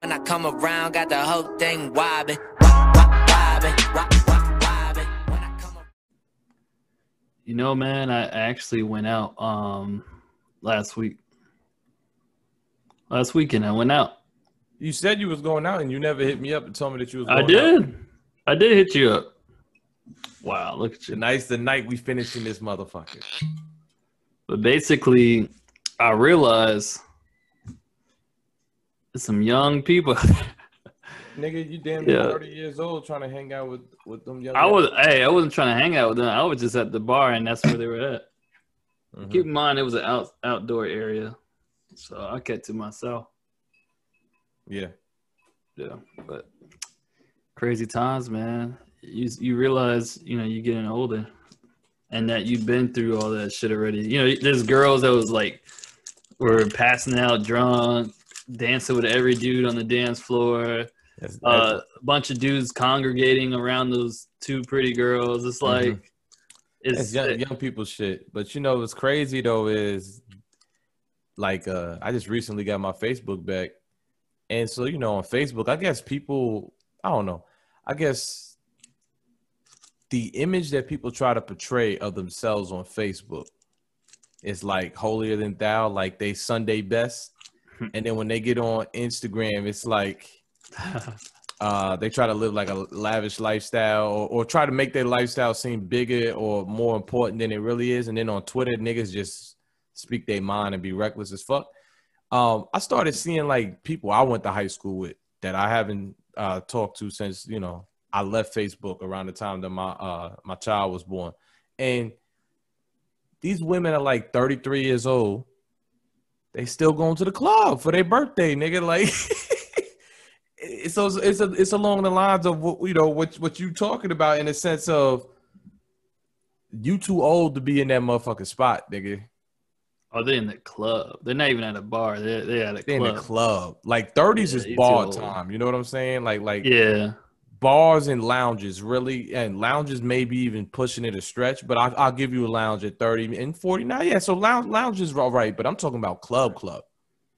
When I come around, got the whole thing wobbing, wobbing, wobbing. When I come You know, man, I actually went out um last week. Last weekend I went out. You said you was going out and you never hit me up and told me that you was I going out. did. I did hit you up. Wow, look at you. Tonight's the night we finishing this motherfucker. But basically, I realized there's some young people. Nigga, you damn Yeah. 30 years old trying to hang out with, with them young I was hey, I wasn't trying to hang out with them. I was just at the bar, and that's where they were at. Mhm. Keep in mind, it was an out outdoor area, so I kept to myself. Yeah. Yeah, but crazy times, man. You you realize, you know, you're getting older, and that you've been through all that shit already. You know, there's girls that was like were passing out drunk, dancing with every dude on the dance floor. That's, Uh, a bunch of dudes congregating around those two pretty girls. It's like that's it's young, young people shit. But you know what's crazy though is like uh I just recently got my Facebook back. And so, you know, on Facebook, I guess people I don't know. I guess the image that people try to portray of themselves on Facebook is like holier than thou, like they Sunday best. and then when they get on Instagram, it's like uh, they try to live like a lavish lifestyle or, or try to make their lifestyle seem bigger or more important than it really is. And then on Twitter, niggas just speak their mind and be reckless as fuck. Um, I started seeing like people I went to high school with that I haven't uh, talked to since you know I left Facebook around the time that my uh, my child was born, and these women are like 33 years old. They still going to the club for their birthday, nigga. Like it's so it's a, it's along the lines of what you know what what you talking about in the sense of you too old to be in that motherfucking spot, nigga. oh, they're in the club. They're not even at a bar. They're they're at a They in club. the club. Like 30s Yeah, is bar time. You know what I'm saying? Like like Yeah, bars and lounges really and lounges maybe even pushing it a stretch, but I, I'll give you a lounge at 30 and 49. Yeah, so lounge lounge is all right, but I'm talking about club club.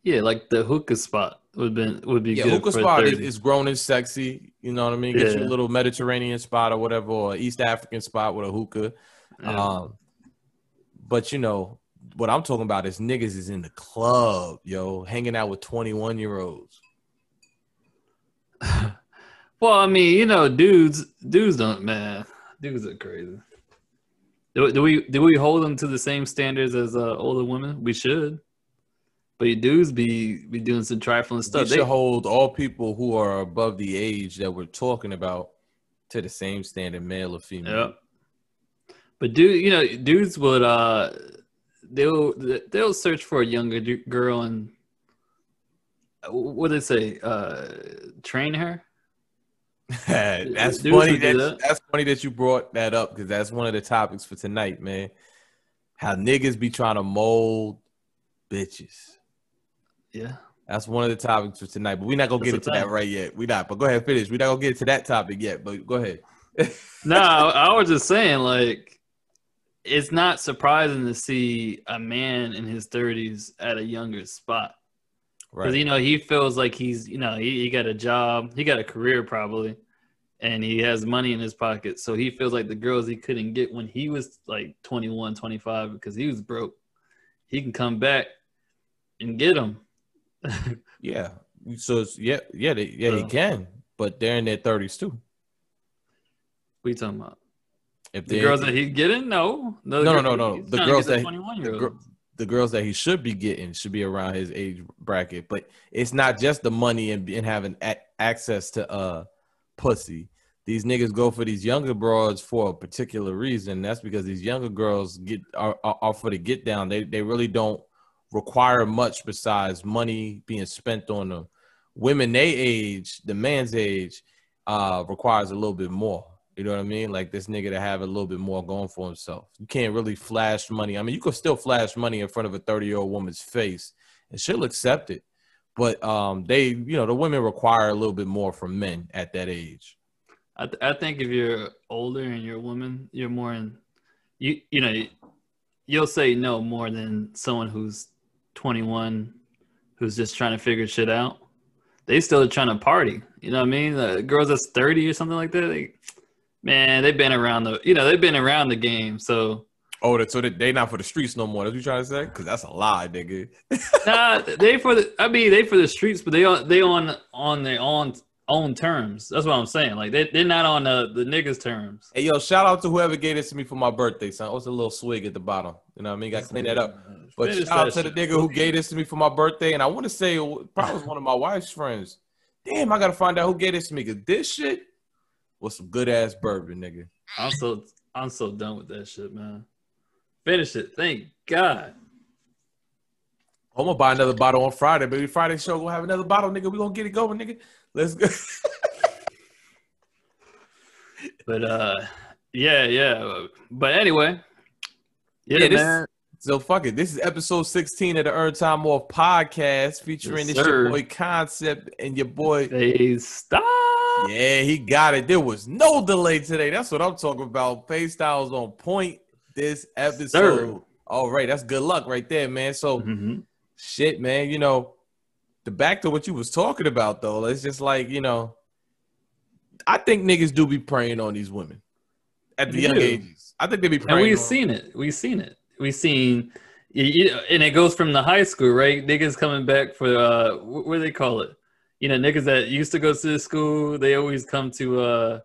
yeah, like the hookah spot would been would be Yeah, good. hookah spot is, 30. is grown and sexy. You know what I mean? Get you Yeah. a little Mediterranean spot or whatever, or East African spot with a hookah. Yeah. Um, but you know what I'm talking about is niggas is in the club, yo, hanging out with 21 year olds. Well, I mean, you know, dudes, dudes don't, man, dudes are crazy. Do, do we do we hold them to the same standards as uh, older women? We should, but you dudes be be doing some trifling We stuff. should They, hold all people who are above the age that we're talking about to the same standard, male or female. yeah. But dude, you know, dudes would uh, they'll they'll search for a younger girl and what they say, uh, train her. that's Dudes funny. That, that. That's funny that you brought that up because that's one of the topics for tonight, man. How niggas be trying to mold bitches. Yeah. That's one of the topics for tonight, but we're not gonna That's get into that right yet. We're not, but go ahead, finish. We're not gonna get to that topic yet, but go ahead. no, I was just saying, like, it's not surprising to see a man in his 30s at a younger spot. Because, you know, he feels like he's, you know, he, he got a job, he got a career probably, and he has money in his pocket. So he feels like the girls he couldn't get when he was like 21, 25 because he was broke, he can come back and get them. Yeah. So it's, yeah, yeah, they, yeah, he can, but they're in their thirties too. What are you talking about? If The girls that he's getting? No. No, no, no, no. The girls that- 21 year olds. The girls that he should be getting should be around his age bracket. But it's not just the money and, and having a- access to uh pussy. These niggas go for these younger broads for a particular reason. That's because these younger girls get are, are, are for the get down. They they really don't require much besides money being spent on them. Women they age, the man's age, uh, requires a little bit more. You know what I mean? Like this nigga to have a little bit more going for himself. You can't really flash money. I mean, you could still flash money in front of a 30 year old woman's face and she'll accept it. But um, they, you know, the women require a little bit more from men at that age. I, th- I think if you're older and you're a woman, you're more in you you know you'll say no more than someone who's 21 who's just trying to figure shit out. they still are trying to party. You know what I mean? The girls that's thirty or something like that. They, man, they've been around the you know they've been around the game. So Oh, so they not for the streets no more. That's what you trying to say? Because that's a lie, nigga. nah, they for the. I mean, they for the streets, but they on they on on their own own terms. That's what I'm saying. Like they they're not on the the niggas terms. Hey yo, shout out to whoever gave this to me for my birthday, son. It was a little swig at the bottom. You know what I mean? Got to clean that up. But shout out to the nigga who gave this to me for my birthday, and I want to say probably was one of my wife's friends. Damn, I gotta find out who gave this to me because this shit was some good ass bourbon, nigga. I'm so I'm so done with that shit, man. Finish it. Thank God. I'm gonna buy another bottle on Friday, baby. Friday show gonna have another bottle, nigga. We gonna get it going, nigga. Let's go. but uh, yeah, yeah. But anyway, yeah, yeah this, man. So fuck it. This is episode 16 of the Earned Time Off podcast featuring yes, this your boy Concept and your boy Hey Stop. Yeah, he got it. There was no delay today. That's what I'm talking about. Pay styles on point this episode. All right, that's good luck right there, man. So mm-hmm. shit, man, you know, the back to what you was talking about though, it's just like, you know, I think niggas do be preying on these women at the young ages. I think they be preying. And we've seen it. We've seen it. We've seen you know, and it goes from the high school, right? Niggas coming back for uh what do they call it? You know, niggas that used to go to the school, they always come to uh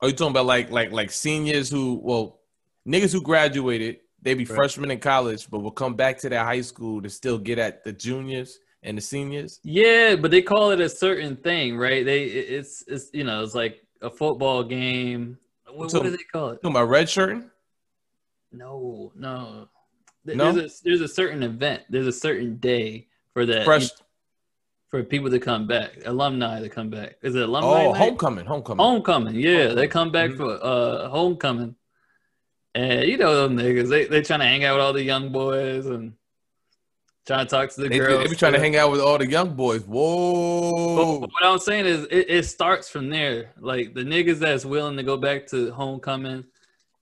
Are you talking about like like like seniors who well niggas who graduated, they be right. freshmen in college, but will come back to their high school to still get at the juniors and the seniors. Yeah, but they call it a certain thing, right? They it's it's you know it's like a football game. What, what do they call it? Talking about red shirt? No, no. no? There's a there's a certain event. There's a certain day for that. Fresh. For people to come back, alumni to come back. Is it alumni? Oh, night? homecoming, homecoming, homecoming. Yeah, homecoming. they come back mm-hmm. for uh homecoming, and you know them niggas, they they trying to hang out with all the young boys and trying to talk to the they, girls. They be trying to hang out with all the young boys. Whoa! But, what I'm saying is, it, it, starts from there. Like the niggas that's willing to go back to homecoming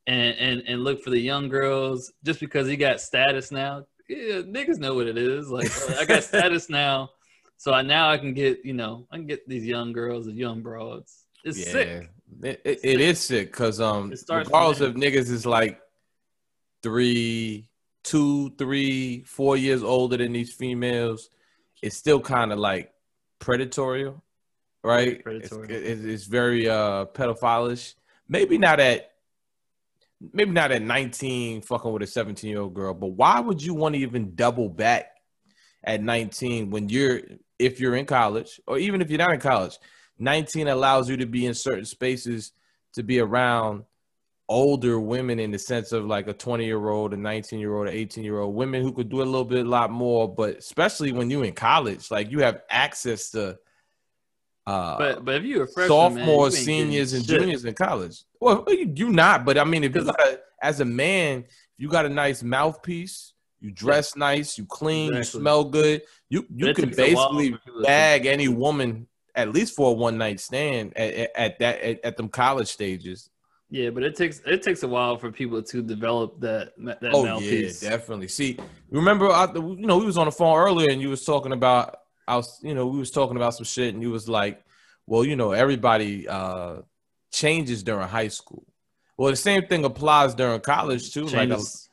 and and and look for the young girls just because he got status now. Yeah, niggas know what it is. Like I got status now, so I now I can get you know I can get these young girls, and young broads. It's yeah. sick. It, it, it is sick because um, regardless of niggas is like three, two, three, four years older than these females, it's still kind of like predatory, right? Predatory. It's, it's, very uh pedophilish. Maybe not at maybe not at 19 fucking with a 17 year old girl, but why would you want to even double back at 19 when you're if you're in college or even if you're not in college? 19 allows you to be in certain spaces to be around older women in the sense of like a 20 year old, a 19 year old, a 18 year old women who could do a little bit, a lot more. But especially when you're in college, like you have access to. Uh, but but if you're a freshman, sophomores, man, seniors, and shit. juniors in college, well, you, you not. But I mean, if you got a, as a man, you got a nice mouthpiece, you dress yeah. nice, you clean, exactly. you smell good. You you can basically bag any woman at least for a one night stand at, at that at, at, them college stages. Yeah, but it takes it takes a while for people to develop that that oh, mouthpiece. yeah, definitely. See, remember, I, you know, we was on the phone earlier, and you was talking about, I was, you know, we was talking about some shit, and you was like, well, you know, everybody uh changes during high school. Well, the same thing applies during college too. Changes like a,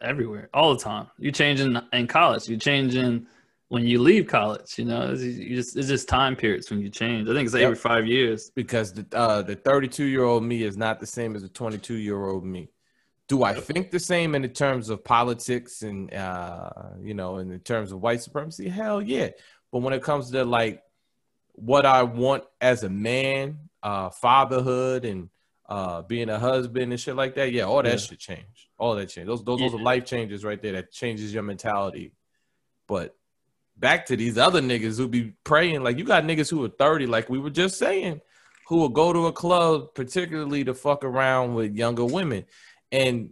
everywhere, all the time. You change in in college. You change in when you leave college. You know, it's, you just it's just time periods when you change. I think it's yep. every five years. Because the uh, the 32 year old me is not the same as the 22 year old me. Do I think the same in the terms of politics and uh, you know, in the terms of white supremacy? Hell yeah. But when it comes to like what I want as a man, uh, fatherhood and uh, being a husband and shit like that, yeah, all that yeah. should change. All that change. Those those, yeah. those are life changes right there that changes your mentality. But back to these other niggas who be praying. Like you got niggas who are 30, like we were just saying, who will go to a club, particularly to fuck around with younger women. And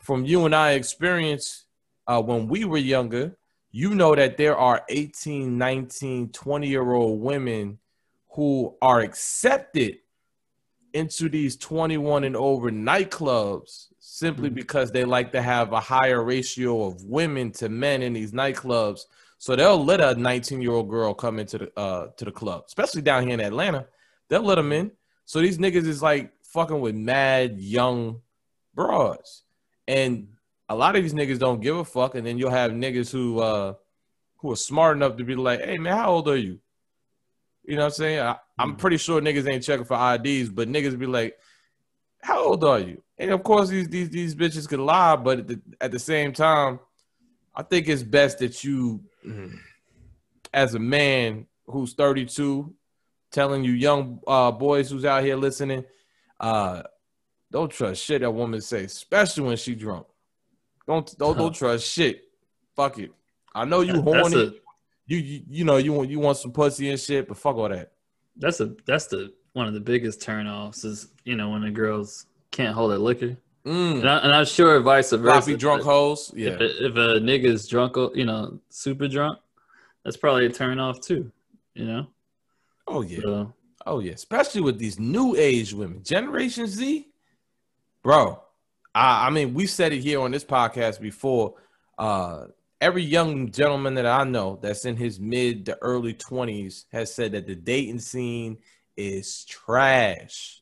from you and I experience uh, when we were younger, you know that there are 18, 19, 20 year old women who are accepted into these 21 and over nightclubs simply mm-hmm. because they like to have a higher ratio of women to men in these nightclubs So they'll let a 19 year old girl come into the uh to the club, especially down here in Atlanta. They'll let them in. So these niggas is like fucking with mad young broads, and a lot of these niggas don't give a fuck. And then you'll have niggas who uh who are smart enough to be like, "Hey man, how old are you?" You know what I'm saying? I, I'm Mm. pretty sure niggas ain't checking for IDs, but niggas be like, "How old are you?" And of course, these these these bitches could lie, but at the, at the same time, I think it's best that you, as a man who's 32, telling you young uh, boys who's out here listening, uh, don't trust shit that woman say, especially when she drunk. Don't don't, don't trust shit. Fuck it. I know you horny. You, you you know you want you want some pussy and shit, but fuck all that. that's a that's the one of the biggest turnoffs is you know when the girls can't hold their liquor, Mm. and, I, and I'm sure vice versa. Sloppy drunk If- hoes. Yeah. If, a, if a nigga's drunk, you know, super drunk, that's probably a turn off too. You know, Oh yeah. so Oh yeah, especially with these new age women, Generation Z, bro. I, I mean, we said it here on this podcast before. Uh, every young gentleman that I know that's in his mid to early twenties has said that the dating scene is trash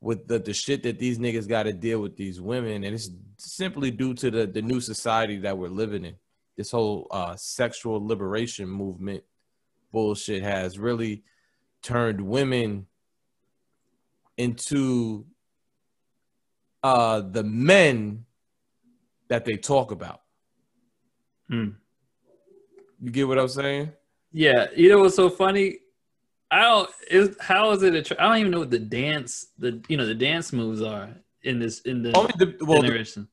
with the, the shit that these niggas got to deal with these women, and it's simply due to the the new society that we're living in. This whole uh, sexual liberation movement bullshit has really turned women into uh the men that they talk about. Hmm. You get what I'm saying? yeah, you know what's so funny? I don't. Is how is it? A tra- I don't even know what the dance the you know the dance moves are in this in the Only the well, the- generation.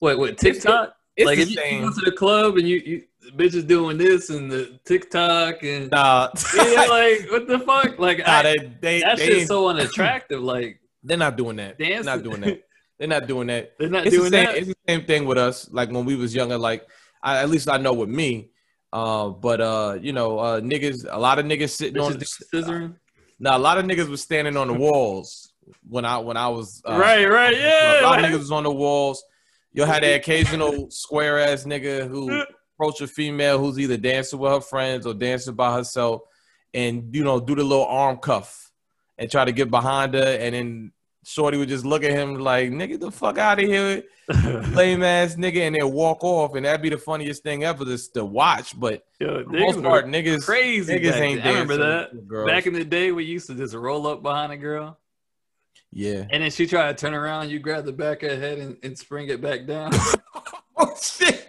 Wait, what TikTok? it's like the if you, you go to the club and you, you the bitch is doing this and the TikTok and Nah, yeah, like what the fuck? Like nah, I, they, they, that's they just ain't- so unattractive. Like they're not doing that. They're not doing that. They're not doing that. they're not it's doing the same, that. It's the same thing with us. Like when we was younger, like I, at least I know with me. Uh, but uh, you know, uh, niggas, a lot of niggas sitting on. Bitches do scissoring. Now a lot of niggas was standing on the walls when I when I was uh, right, right, yeah. A lot of niggas was on the walls. You'll have that occasional square ass nigga who approach a female who's either dancing with her friends or dancing by herself, and you know do the little arm cuff and try to get behind her, and then Shorty would just look at him like, "Nigga, the fuck out of here, lame ass nigga," and then walk off, and that'd be the funniest thing ever to, to watch. But Yo, for the most part, niggas crazy. niggas back ain't. I remember that. Back in the day, we used to just roll up behind a girl, yeah. and then she tried to turn around. You grab the back of her head and, and spring it back down. oh shit.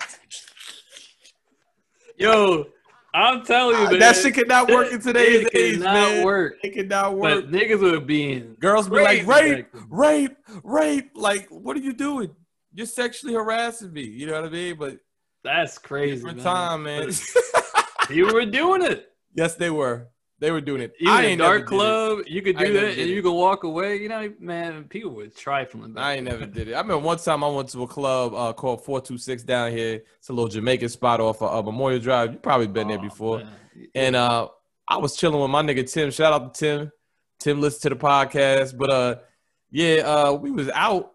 Yo, I'm telling you, ah, man, that shit could not work in today's it age, cannot man. work. It could not work. But niggas were being Girls be like, rape, rape, rape. Like, what are you doing? You're sexually harassing me. You know what I mean? But That's crazy. different man. time, man. You were doing it. yes, they were. They were doing it. You I ain't dark club, you could do that, and you could walk away. You know, man, people were trifling. I ain't never did it. I remember one time I went to a club uh, called 426 down here. It's a little Jamaican spot off of uh, Memorial Drive. You probably been there Oh, before. man. And uh, I was chilling with my nigga Tim. Shout out to Tim. Tim listens to the podcast. But uh, yeah, uh, we was out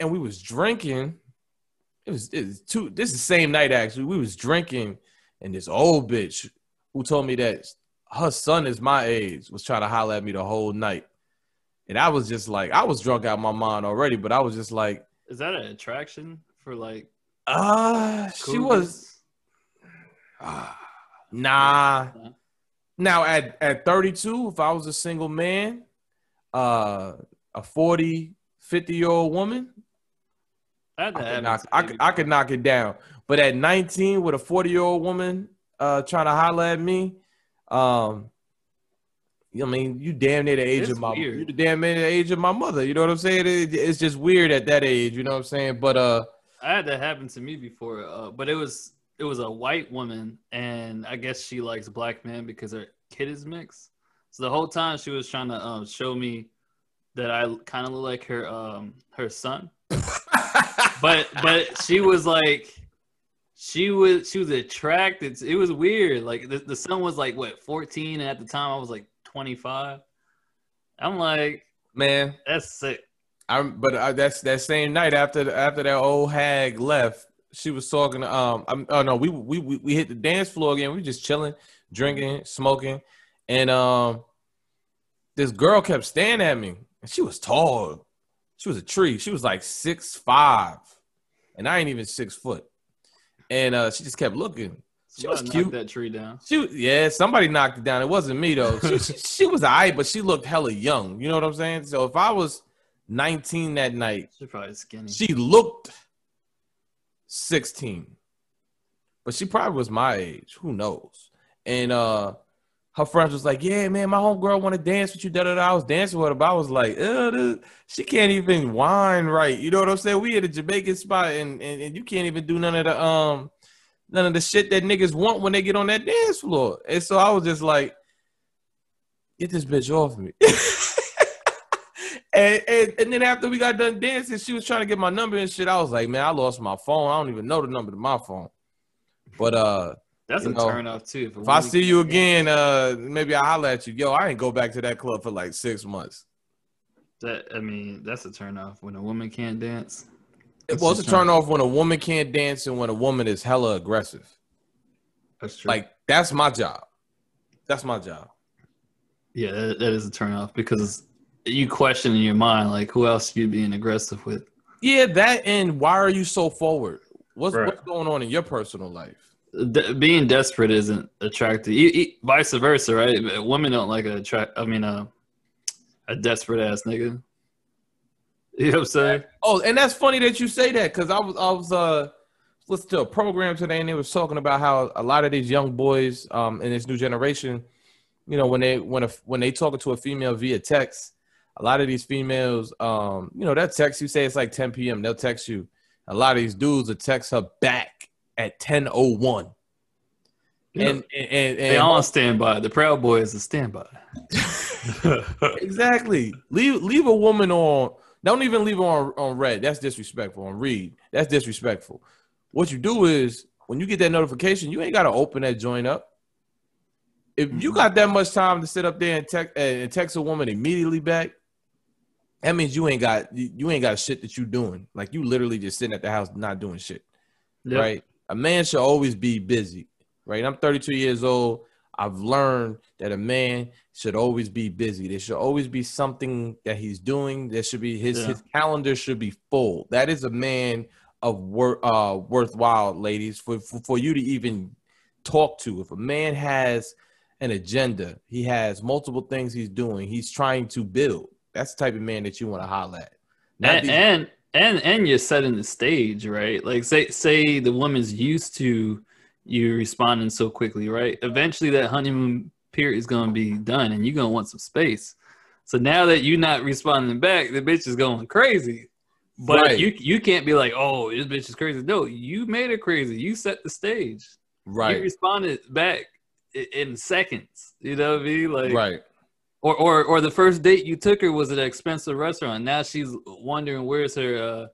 and we was drinking. It was, it was two. This is the same night actually. We was drinking, and this old bitch who told me that her son is my age was trying to holler at me the whole night. And I was just like, I was drunk out of my mind already, but I was just like, Is that an attraction for like? ah, she was, ah, nah. Now at at 32, if I was a single man, uh a 40, 50 year old woman, I could, knock, I, could, I could knock it down. But at 19 with a 40 year old woman uh trying to holler at me, um I mean, you damn near the age It's of my weird. you the damn near the age of my mother. You know what I'm saying? It- it's just weird at that age, you know what I'm saying? But uh I had that happen to me before, uh, but it was it was a white woman, and I guess she likes black men because her kid is mixed. So the whole time she was trying to um, show me that I kind of look like her um, her son, but but she was like she was she was attracted. It was weird. Like the, the son was like what 14, and at the time I was like 25. I'm like man, that's sick. I'm but uh, that's that same night after after that old hag left, she was talking. Um, I'm, oh no, we, we we we hit the dance floor again. We just chilling, drinking, smoking, and um, this girl kept staring at me, and she was tall. She was a tree. She was like six five, and I ain't even six foot. And uh, she just kept looking. She was cute. That tree down. She yeah, somebody knocked it down. It wasn't me though. She, she, she was alright, but she looked hella young. You know what I'm saying? So if I was 19 that night, she probably skinny. she looked 16. But she probably was my age. Who knows? And uh her friends was like, Yeah, man, my homegirl want to dance with you. Da, da, da. I was dancing with her, but I was like, this, she can't even whine right. You know what I'm saying? We at a Jamaican spot and, and, and you can't even do none of the um none of the shit that niggas want when they get on that dance floor. And so I was just like, get this bitch off me. and, and, and then after we got done dancing, she was trying to get my number and shit. I was like, man, I lost my phone. I don't even know the number to my phone. But uh that's a know, turn off too. If I see you again, uh maybe I'll holler at you. Yo, I ain't go back to that club for like six months. That I mean, that's a turn off when a woman can't dance. It was a turn off when a woman can't dance and when a woman is hella aggressive. That's true. Like that's my job. That's my job. Yeah, that, that is a turn off because you question in your mind like who else you being aggressive with. Yeah, that and why are you so forward? What's right. what's going on in your personal life? De- being desperate isn't attractive. You, you, vice versa, right? Women don't like a attract. I mean, a a desperate ass nigga. You know what I'm saying? Oh, and that's funny that you say that because I was I was uh listening to a program today and they was talking about how a lot of these young boys um in this new generation, you know, when they when a, when they talking to a female via text, a lot of these females, um, you know, that text you say it's like 10 p.m. They'll text you. A lot of these dudes will text her back at 10:01. And, and, and, and they all stand by. The Proud Boy is a standby. exactly. Leave leave a woman on don't even leave it on, on red. That's disrespectful. On read. That's disrespectful. What you do is when you get that notification, you ain't gotta open that joint up. If you mm-hmm. got that much time to sit up there and text and text a woman immediately back, that means you ain't got you ain't got shit that you doing. Like you literally just sitting at the house not doing shit. Yep. Right? A man should always be busy. Right? I'm 32 years old. I've learned that a man should always be busy. There should always be something that he's doing. There should be his yeah. his calendar should be full. That is a man of worth uh, worthwhile, ladies, for, for for you to even talk to. If a man has an agenda, he has multiple things he's doing. He's trying to build. That's the type of man that you want to holler at. and, these- and and and you're setting the stage, right? Like say say the woman's used to you responding so quickly, right? Eventually, that honeymoon period is going to be done, and you're going to want some space. So now that you're not responding back, the bitch is going crazy. But right. you you can't be like, oh, this bitch is crazy. No, you made it crazy. You set the stage. Right. You responded back in seconds. You know what I mean? Like right. Or or or the first date you took her was at an expensive restaurant. Now she's wondering where's her uh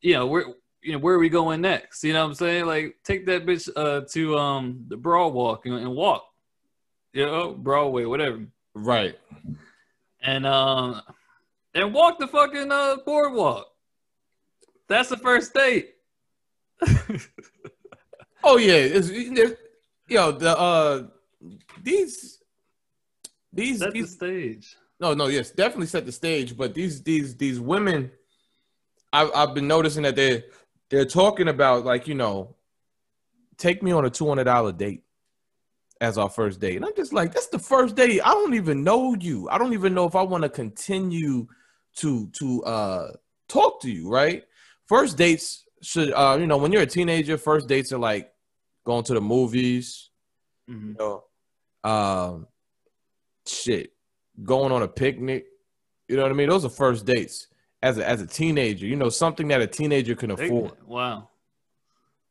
you know, where you know, where are we going next? You know what I'm saying? Like, take that bitch uh, to um the Broadwalk and, and walk. You know, Broadway, whatever. Right. And um and walk the fucking uh boardwalk. That's the first date. oh yeah, it's, it's, yo the uh these these set these, the stage. No, no, yes, definitely set the stage. But these these these women, I've I've been noticing that they they're talking about like you know, take me on a two hundred dollar date as our first date, and I'm just like, that's the first date. I don't even know you. I don't even know if I want to continue to to uh talk to you. Right? First dates should uh you know when you're a teenager, first dates are like going to the movies. Mm-hmm. You know, um, shit, going on a picnic. You know what I mean? Those are first dates as a, as a teenager. You know, something that a teenager can afford. Wow.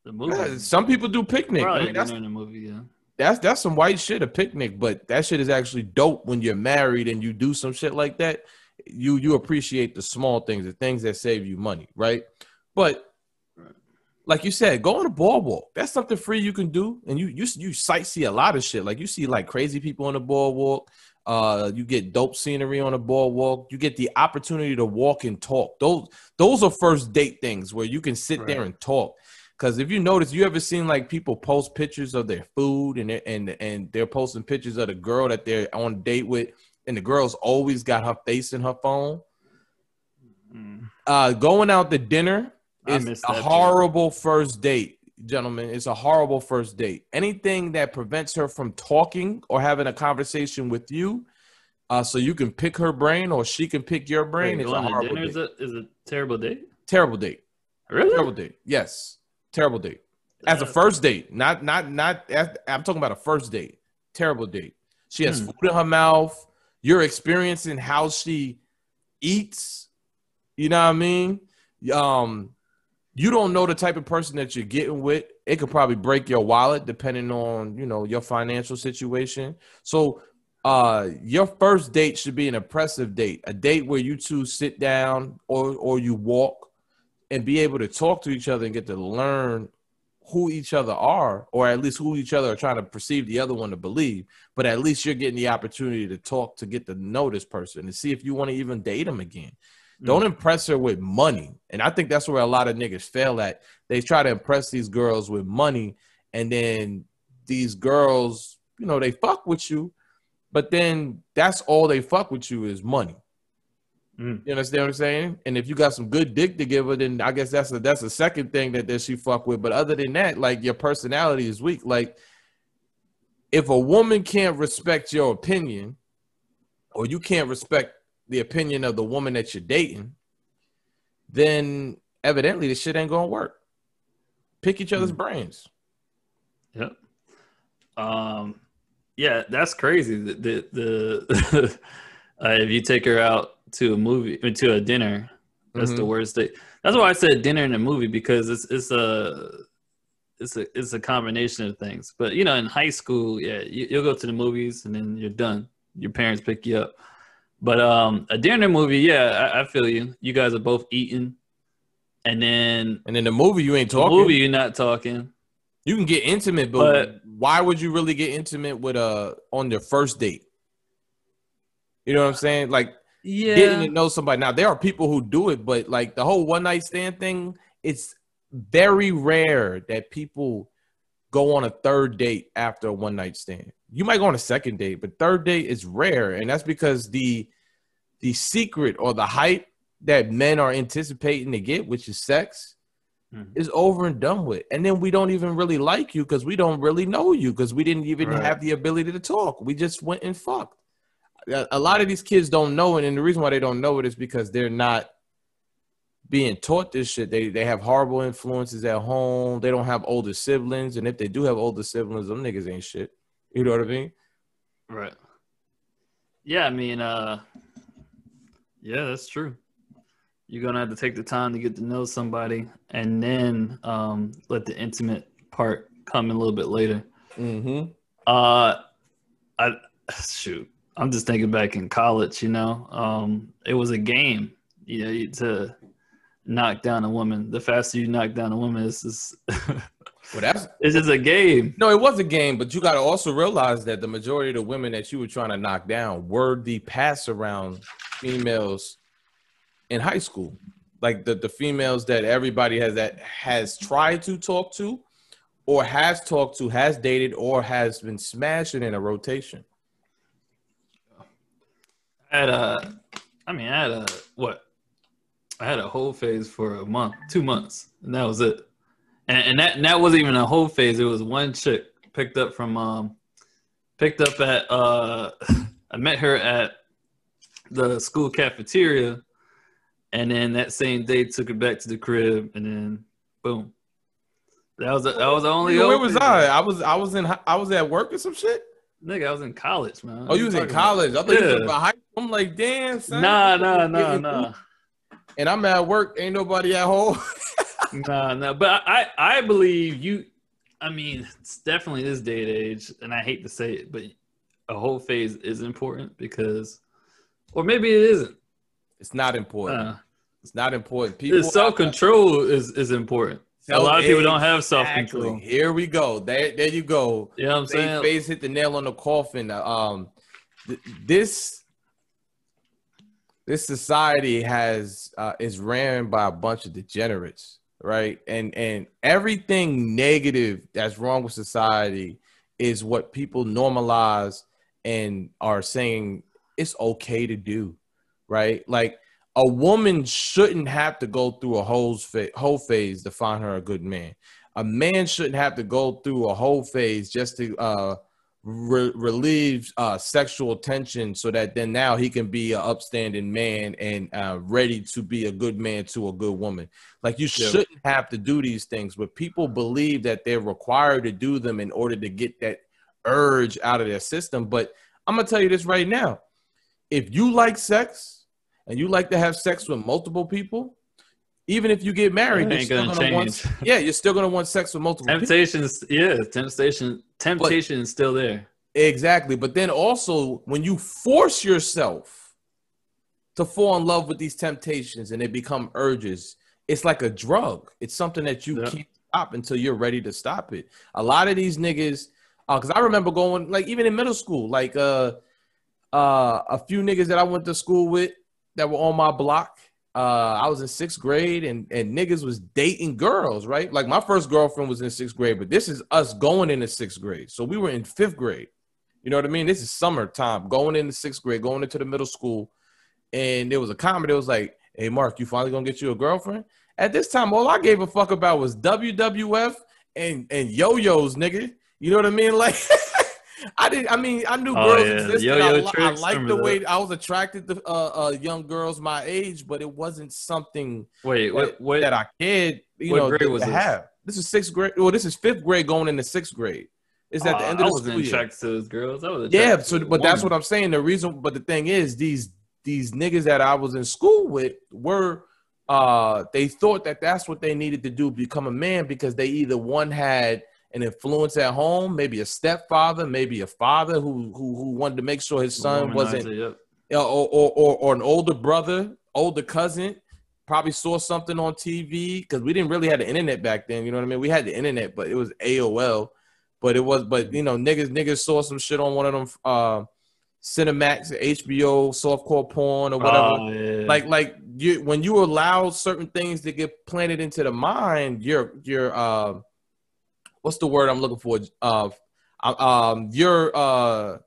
The movie. Yeah, some people do picnic. I mean, that's, in the movie, yeah. That's that's some white shit, a picnic, but that shit is actually dope when you're married and you do some shit like that. You you appreciate the small things, the things that save you money, right? But like you said, go on a boardwalk. That's something free you can do, and you you you sightsee a lot of shit. Like you see like crazy people on the boardwalk. Uh, you get dope scenery on a boardwalk. You get the opportunity to walk and talk. Those those are first date things where you can sit right. there and talk. Because if you notice, you ever seen like people post pictures of their food and they're, and and they're posting pictures of the girl that they're on a date with, and the girl's always got her face in her phone. Mm. Uh, going out to dinner is a horrible too. first date, gentlemen. It's a horrible first date. Anything that prevents her from talking or having a conversation with you, uh, so you can pick her brain or she can pick your brain. Wait, it's a horrible date. Is a, is a terrible date. Terrible date. Really? Terrible date. Yes. Terrible date. As a first date, not not not. I'm talking about a first date. Terrible date. She has hmm. food in her mouth. You're experiencing how she eats. You know what I mean? Um, you don't know the type of person that you're getting with. It could probably break your wallet depending on you know your financial situation. So uh your first date should be an impressive date a date where you two sit down or or you walk and be able to talk to each other and get to learn who each other are or at least who each other are trying to perceive the other one to believe but at least you're getting the opportunity to talk to get to know this person and see if you want to even date them again mm. don't impress her with money and i think that's where a lot of niggas fail at they try to impress these girls with money and then these girls you know they fuck with you but then that's all they fuck with you is money. Mm. You understand what I'm saying? And if you got some good dick to give her, then I guess that's a that's a second thing that, that she fuck with. But other than that, like your personality is weak. Like if a woman can't respect your opinion, or you can't respect the opinion of the woman that you're dating, then evidently this shit ain't gonna work. Pick each other's mm. brains. Yep. Um yeah, that's crazy. The the, the uh, if you take her out to a movie to a dinner, that's mm-hmm. the worst day. That's why I said dinner and a movie because it's it's a it's a it's a combination of things. But you know, in high school, yeah, you, will go to the movies and then you're done. Your parents pick you up. But um, a dinner movie, yeah, I, I feel you. You guys are both eating, and then and in the movie you ain't talking. movie you're not talking. You can get intimate, but, but why would you really get intimate with a on your first date? You know what I'm saying? Like yeah. getting to know somebody. Now there are people who do it, but like the whole one night stand thing, it's very rare that people go on a third date after a one night stand. You might go on a second date, but third date is rare, and that's because the the secret or the hype that men are anticipating to get, which is sex, mm-hmm. is over and done with. And then we don't even really like you because we don't really know you because we didn't even right. have the ability to talk. We just went and fucked. A lot of these kids don't know it, and the reason why they don't know it is because they're not being taught this shit. They they have horrible influences at home. They don't have older siblings, and if they do have older siblings, them niggas ain't shit. You know what I mean? Right. Yeah, I mean, uh, yeah, that's true you're gonna have to take the time to get to know somebody and then um, let the intimate part come in a little bit later. Mm-hmm. Uh, I shoot. I'm just thinking back in college. You know, um, it was a game. You know, to knock down a woman. The faster you knock down a woman, is, is well, that's it's just a game. No, it was a game, but you got to also realize that the majority of the women that you were trying to knock down were the pass around females in high school. Like the, the females that everybody has that has tried to talk to or has talked to has dated or has been smashing in a rotation. I had a i mean i had a what? I had a whole phase for a month two months and that was it and, and that and that wasn't even a whole phase it was one chick picked up from um picked up at uh i met her at the school cafeteria and then that same day took her back to the crib, and then boom. That was a, that was the only. Where was I? I was I was in I was at work or some shit. Nigga, I was in college, man. Oh, you was in college? About? I thought yeah. you was about high school. I'm like, damn, son. Nah, nah, nah, nah. And I'm at work. Ain't nobody at home. nah, nah. But I, I believe you. I mean, it's definitely this day and age, and I hate to say it, but a whole phase is important because, or maybe it isn't. It's not important. Uh, it's not important. People self control is is important. a lot of people don't have self control. Here we go. There, there you go. Yeah, you know I'm saying. Face hit the nail on the coffin. Um, th- this this society has uh, is ran by a bunch of degenerates, right? And and everything negative that's wrong with society is what people normalize and are saying it's okay to do, right? Like a woman shouldn't have to go through a whole phase, whole phase to find her a good man. A man shouldn't have to go through a whole phase just to uh, re- relieve uh, sexual tension, so that then now he can be an upstanding man and uh, ready to be a good man to a good woman. Like you yeah. shouldn't have to do these things, but people believe that they're required to do them in order to get that urge out of their system. But I'm gonna tell you this right now: if you like sex and you like to have sex with multiple people, even if you get married, you're still gonna, want, yeah, you're still gonna want sex with multiple Temptations, people. yeah, temptation, temptation but, is still there. Exactly. But then also when you force yourself to fall in love with these temptations and they become urges, it's like a drug. It's something that you can't stop until you're ready to stop it. A lot of these niggas, because uh, I remember going like even in middle school, like uh uh a few niggas that I went to school with that were on my block. Uh, I was in sixth grade and, and niggas was dating girls, right? Like my first girlfriend was in sixth grade, but this is us going into sixth grade. So we were in fifth grade. You know what I mean? This is summertime, going into sixth grade, going into the middle school. And there was a comment that was like, Hey Mark, you finally gonna get you a girlfriend? At this time, all I gave a fuck about was WWF and and yo-yos, nigga. You know what I mean? Like I did. I mean, I knew oh, girls yeah. existed. Yo-yo I, I liked the way I was attracted to uh, uh, young girls my age, but it wasn't something. Wait, that, what, that I cared. You what know, grade was this? have. This is sixth grade. Well, this is fifth grade going into sixth grade. Is at the end of the school year. to those girls. I was yeah, so but that's what I'm saying. The reason, but the thing is, these these niggas that I was in school with were uh they thought that that's what they needed to do become a man because they either one had an influence at home, maybe a stepfather, maybe a father who who, who wanted to make sure his son wasn't, yep. or, or, or or an older brother, older cousin, probably saw something on TV because we didn't really have the internet back then. You know what I mean? We had the internet, but it was AOL. But it was, but you know, niggas niggas saw some shit on one of them uh, Cinemax, HBO, softcore porn or whatever. Oh, yeah. Like like you when you allow certain things to get planted into the mind, you're you're uh what's the word I'm looking for? Uh, um, you're uh,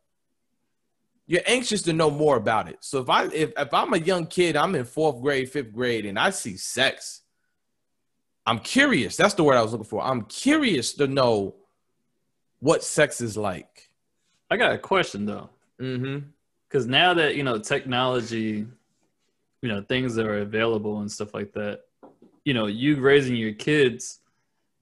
you're anxious to know more about it. So if I if, if I'm a young kid, I'm in fourth grade, fifth grade, and I see sex, I'm curious. That's the word I was looking for. I'm curious to know what sex is like. I got a question though. Mm-hmm. Because now that you know technology, you know things that are available and stuff like that. You know, you raising your kids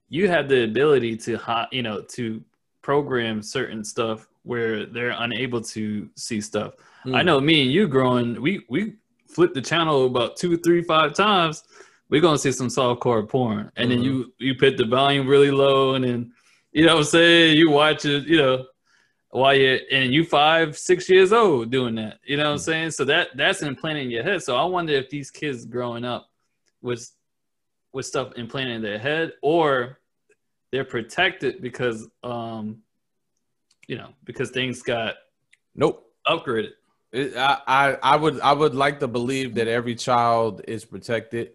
you have the ability to you know to program certain stuff where they're unable to see stuff. Mm. I know me and you growing, we we flip the channel about two, three, five times. We're gonna see some softcore porn, and mm-hmm. then you you put the volume really low, and then you know what I'm saying you watch it, you know, while you and you five, six years old doing that. You know what I'm mm. saying? So that that's implanted in your head. So I wonder if these kids growing up was with stuff implanted in their head, or they're protected because um, you know, because things got nope upgraded. It, I, I I would I would like to believe that every child is protected.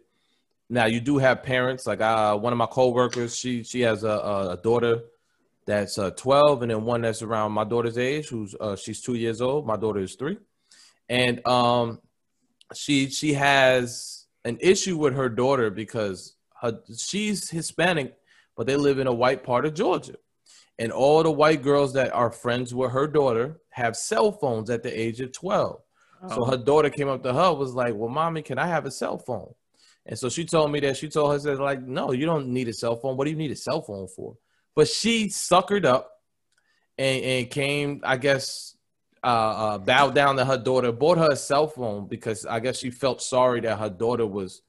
Now you do have parents like uh, one of my coworkers. She she has a, a daughter that's uh, 12, and then one that's around my daughter's age, who's uh, she's two years old. My daughter is three, and um, she she has an issue with her daughter because her she's Hispanic, but they live in a white part of Georgia. And all the white girls that are friends with her daughter have cell phones at the age of 12. Oh. So her daughter came up to her, was like, Well, mommy, can I have a cell phone? And so she told me that she told her, said, like, no, you don't need a cell phone. What do you need a cell phone for? But she suckered up and, and came, I guess, uh, uh, bowed down to her daughter, bought her a cell phone because I guess she felt sorry that her daughter was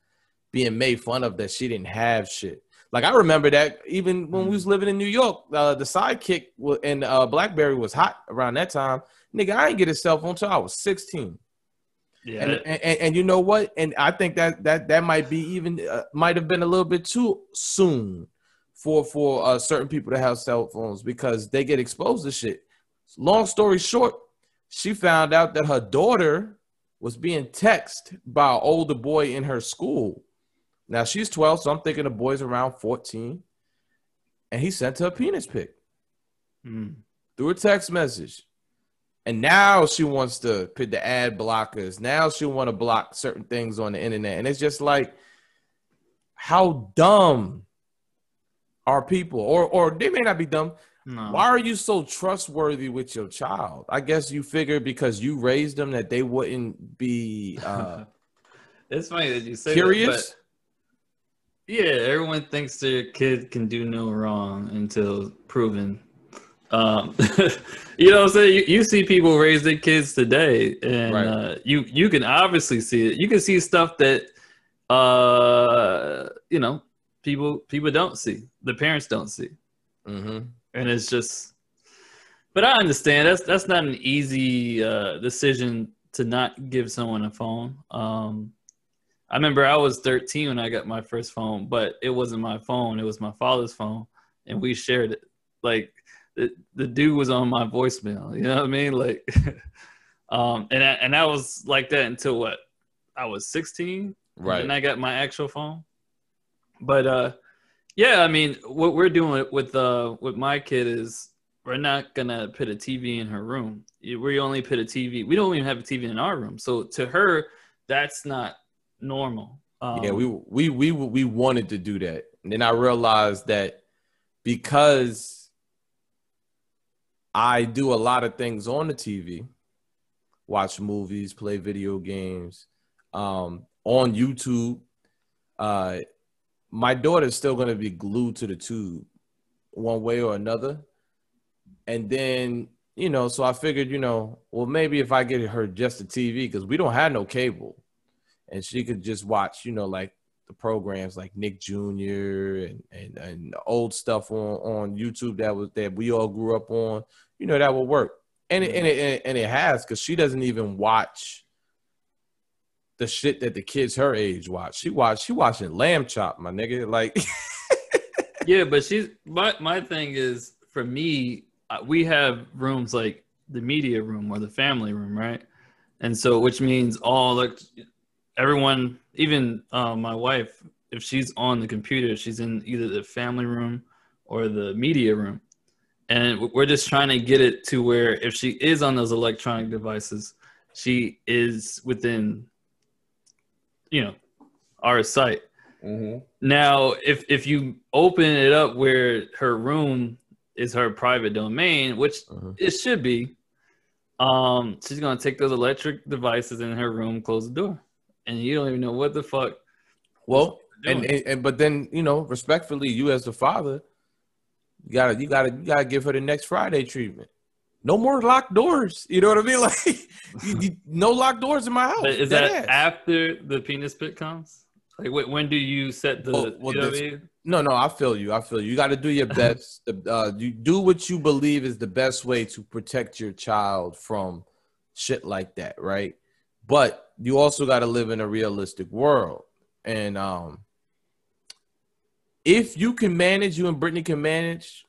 being made fun of that she didn't have shit. Like I remember that even when we was living in New York, uh, the sidekick and uh, BlackBerry was hot around that time. Nigga, I didn't get a cell phone until I was 16. Yeah. And, and, and, you know what? And I think that that that might be even uh, might have been a little bit too soon for for uh, certain people to have cell phones because they get exposed to shit. Long story short, she found out that her daughter was being texted by an older boy in her school Now she's 12, so I'm thinking the boy's around 14. And he sent her a penis pic Mm. through a text message. And now she wants to put the ad blockers. Now she want to block certain things on the internet. And it's just like, how dumb are people? Or or they may not be dumb. No. Why are you so trustworthy with your child? I guess you figure because you raised them that they wouldn't be uh, It's funny that you say curious. That, but yeah, everyone thinks their kid can do no wrong until proven. Um, you know what I'm saying? You, you see people raise their kids today, and Right. uh, you you can obviously see it. You can see stuff that uh, you know people people don't see. The parents don't see. hmm and it's just but i understand. That's that's not an easy uh decision to not give someone a phone. Um i remember i was 13 when i got my first phone but it wasn't my phone. It was my father's phone. And we shared it. Like the, the dude was on my voicemail. You know what i mean? Like um and I, and that was like that until what? I was 16 Right. and I got my actual phone. But uh yeah, I mean what we're doing with uh with my kid is we're not gonna put a TV in her room. We only put a TV. We don't even have a TV in our room. So to her, that's not normal. Um, yeah, we we we we wanted to do that, and then I realized that because I do a lot of things on the TV, watch movies, play video games, um, on YouTube. Uh, my daughter's still going to be glued to the tube, one way or another, and then you know, so I figured, you know, well maybe if I get her just a TV because we don't have no cable and she could just watch, you know, like the programs like Nick Jr. and and, and old stuff on on YouTube that was that we all grew up on, you know, that would work. And it, and it and it has because she doesn't even watch the shit that the kids her age watch. She watch she watching Lamb Chop, my nigga. Like, yeah, but she's my my thing is for me, uh, we have rooms like the media room or the family room, right? And so, which means all like everyone, even uh, my wife, if she's on the computer, she's in either the family room or the media room. And we're just trying to get it to where if she is on those electronic devices, she is within, you know, our sight. Now, if if you open it up where her room is her private domain, which Mhm. it should be, um, she's gonna take those electric devices in her room, close the door, and you don't even know what the fuck. well, and, and and but then you know, respectfully, you as the father, you gotta you gotta you gotta give her the next Friday treatment. No more locked doors. You know what I mean? Like, you, you- no locked doors in my house. But is Dead that ass. after the penis pit comes? Like, wh- when do you set the? Oh, well, you know what I mean? No, no, I feel you. I feel you. You got to do your best. uh, you do what you believe is the best way to protect your child from shit like that, right? But you also got to live in a realistic world. And um, if you can manage, you and Brittany can manage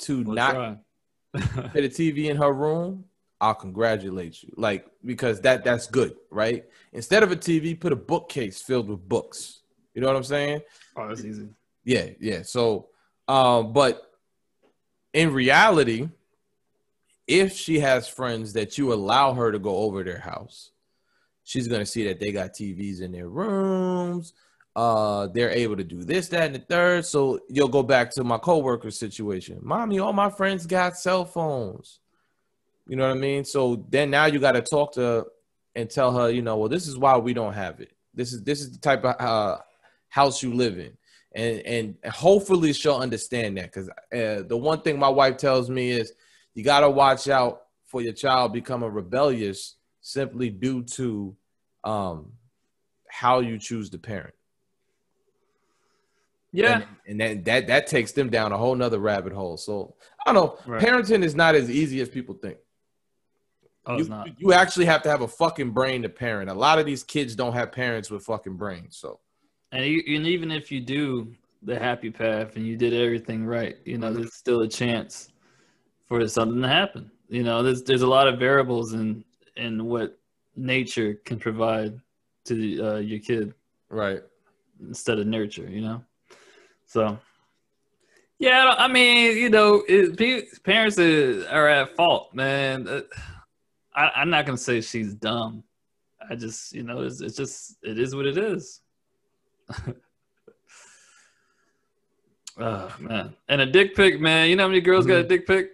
to We'll not try. Put a TV in her room, I'll congratulate you. Like because that that's good, right? Instead of a TV, put a bookcase filled with books. You know what I'm saying? oh, that's easy. Yeah, yeah. So, um, but in reality, if she has friends that you allow her to go over their house, she's gonna see that they got TVs in their rooms. Uh, they're able to do this, that, and the third. So you'll go back to my coworker situation. Mommy, all my friends got cell phones. You know what I mean? So then now you got to talk to and tell her, you know, well, this is why we don't have it. This is this is the type of uh, house you live in and and hopefully she'll understand that because uh, the one thing my wife tells me is you got to watch out for your child becoming rebellious simply due to um how you choose to parent Yeah, and, and that, that that takes them down a whole nother rabbit hole so i don't know Right. parenting is not as easy as people think oh, you, it's not. you actually have to have a fucking brain to parent a lot of these kids don't have parents with fucking brains so And, you, and even if you do the happy path and you did everything right, you know, Mhm. there's still a chance for something to happen. You know, there's there's a lot of variables in in what nature can provide to uh, your kid. right instead of nurture, you know. So, yeah, I mean, you know, it, parents are at fault, man. Uh, I, I'm not gonna say she's dumb. I just, you know, it's, it's just it is what it is. oh man, and a dick pic, man. You know how many girls mm-hmm. got a mm-hmm. dick pic?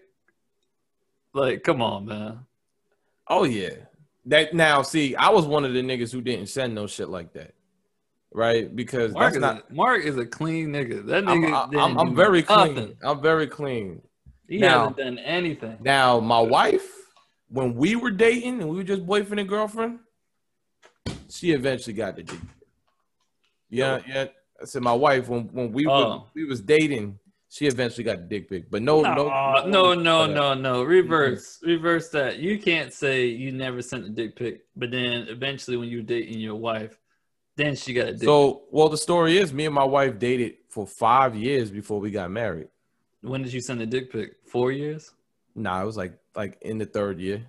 Like, come on, man. Oh yeah. That now, see, I was one of the niggas who didn't send no shit like that, right? Because Mark that's not a, Mark is a clean nigga. That nigga, I'm, I'm, I'm very nothing. clean. I'm very clean. He now, hasn't done anything. Now, my wife, when we were dating and we were just boyfriend and girlfriend, she eventually got the dick. Yeah, yeah. I said my wife when when we oh. were we was dating, she eventually got the dick pic. But no, no, no, no, no, no, no. Reverse, mm-hmm. reverse that. You can't say you never sent a dick pic, but then eventually when you were dating your wife, then she got a dick. So, well, the story is, me and my wife dated for five years before we got married. When did you send a dick pic? Four years? Nah, it was like like in the third year.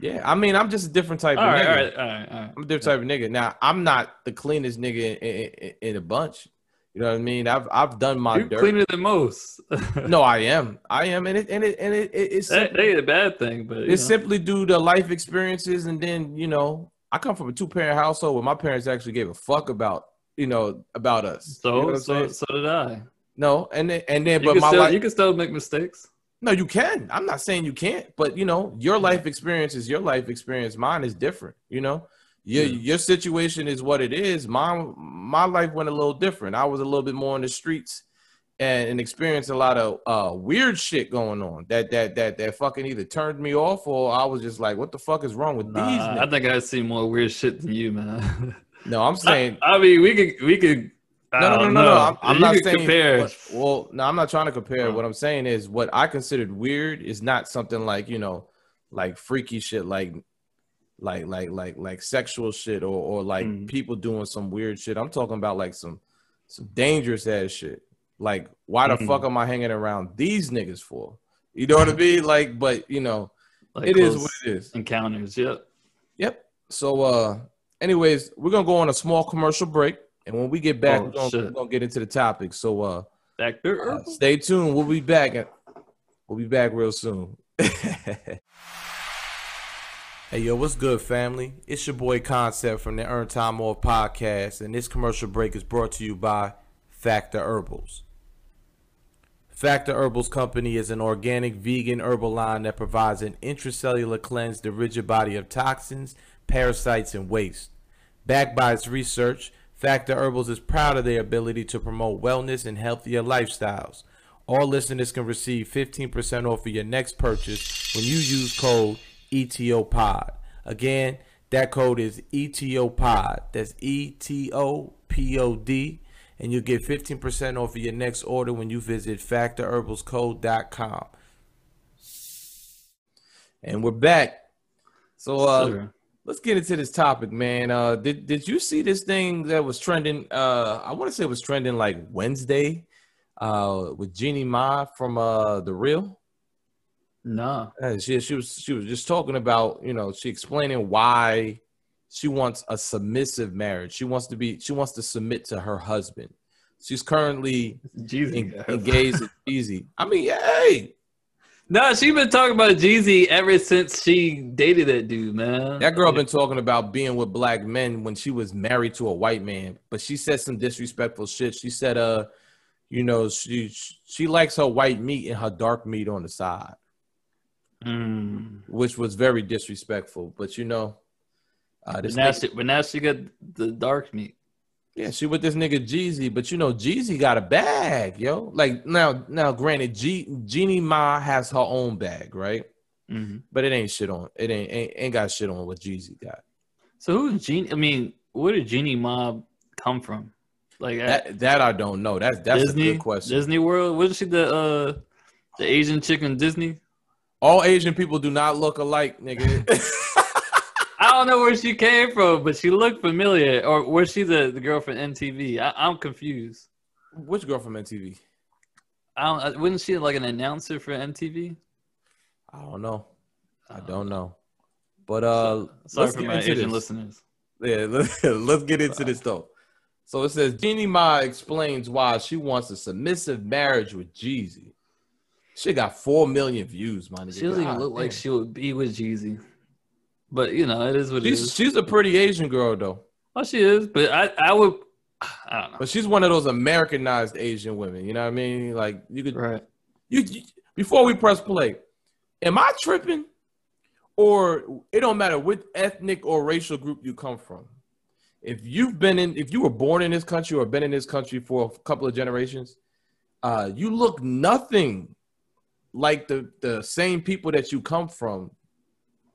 Yeah, I mean, I'm just a different type all of right, nigga. All right, all right, all right. I'm a different type of nigga. Now, I'm not the cleanest nigga in, in, in a bunch. You know what I mean? I've I've done my You're dirt. cleaner than most. no, I am. I am, and it and it and it, it it's that, ain't a bad thing, but it's know. simply due to life experiences, and then you know, I come from a two parent household where my parents actually gave a fuck about you know about us. So you know so so did I. No, and then and then, you but my still, life, you can still make mistakes. No, you can. I'm not saying you can't, but you know, your life experience is your life experience. Mine is different. You know, your yeah. your situation is what it is. My my life went a little different. I was a little bit more in the streets and, and experienced a lot of uh, weird shit going on that that that that fucking either turned me off or I was just like, what the fuck is wrong with nah, these? I think I see more weird shit than you, man. no, I'm saying. I, I mean, we could we could no, no, no, no, no. I'm, I'm not saying compare. What, well, no, I'm not trying to compare. What I'm saying is what I considered weird is not something like you know, like freaky shit, like, like, like, like, like sexual shit, or or like mm. people doing some weird shit. I'm talking about like some some dangerous ass shit. Like, why the mm-hmm. fuck am I hanging around these niggas for? You know what I mean? Like, but you know, like it is what it is. Encounters. Yep. Yep. So, uh, anyways, we're gonna go on a small commercial break. And when we get back, oh, we're, gonna, we're, gonna, get into the topic. So uh, back there. Uh, stay tuned. We'll be back. We'll be back real soon. hey yo, what's good, family? It's your boy Concept from the Earned Time Off podcast, and this commercial break is brought to you by Factor Herbals. Factor Herbals Company is an organic vegan herbal line that provides an intracellular cleanse to rid your body of toxins, parasites, and waste. Backed by its research, Factor Herbals is proud of their ability to promote wellness and healthier lifestyles. All listeners can receive 15% off of your next purchase when you use code ETOPOD. Again, that code is ETOPOD. That's E T O P O D. And you'll get 15% off of your next order when you visit factorherbalscode.com. And we're back. So, uh, sure let's get into this topic, man. Uh, did did you see this thing that was trending? Uh, I want to say it was trending like Wednesday, uh, with Jeannie Mai from uh the Real. No, nah. she she was she was just talking about you know she explaining why she wants a submissive marriage. She wants to be she wants to submit to her husband. She's currently en- engaged with Jeezy. I mean, hey, no, she been talking about Jeezy ever since she dated that dude, man. That girl been talking about being with black men when she was married to a white man, but she said some disrespectful shit. She said, "Uh, you know, she she likes her white meat and her dark meat on the side," mm. which was very disrespectful. But you know, uh, but now, she, but now she got the dark meat. Yeah, she with this nigga Jeezy, but you know Jeezy got a bag, yo. Like now, now, granted, G Jeannie Mai has her own bag, right? Mm-hmm. But it ain't shit on. It ain't, ain't ain't got shit on what Jeezy got. So who's Jeannie? I mean, where did Jeannie Mai come from? Like that, that I don't know. That's that's Disney, a good question. Disney World. Wasn't she the uh the Asian chick in Disney? All Asian people do not look alike, nigga. I don't know where she came from, but she looked familiar. Or was she the, the girl from MTV? I, am confused. Which girl from MTV? I don't. Wasn't she like an announcer for MTV? I don't know. I don't know. But uh, sorry for my Asian this. listeners. Yeah, let's let's get into this though. So it says Jeannie Mai explains why she wants a submissive marriage with Jeezy. She got four million views, my man. She doesn't even look like she would be with Jeezy. But you know, it is what she's, it is. She's a pretty Asian girl though. Oh, she is, but I, I would I don't know. But she's one of those Americanized Asian women. You know what I mean? Like you could right. You, you before we press play, am I tripping? Or it don't matter what ethnic or racial group you come from. If you've been in, if you were born in this country or been in this country for a couple of generations, uh, you look nothing like the the same people that you come from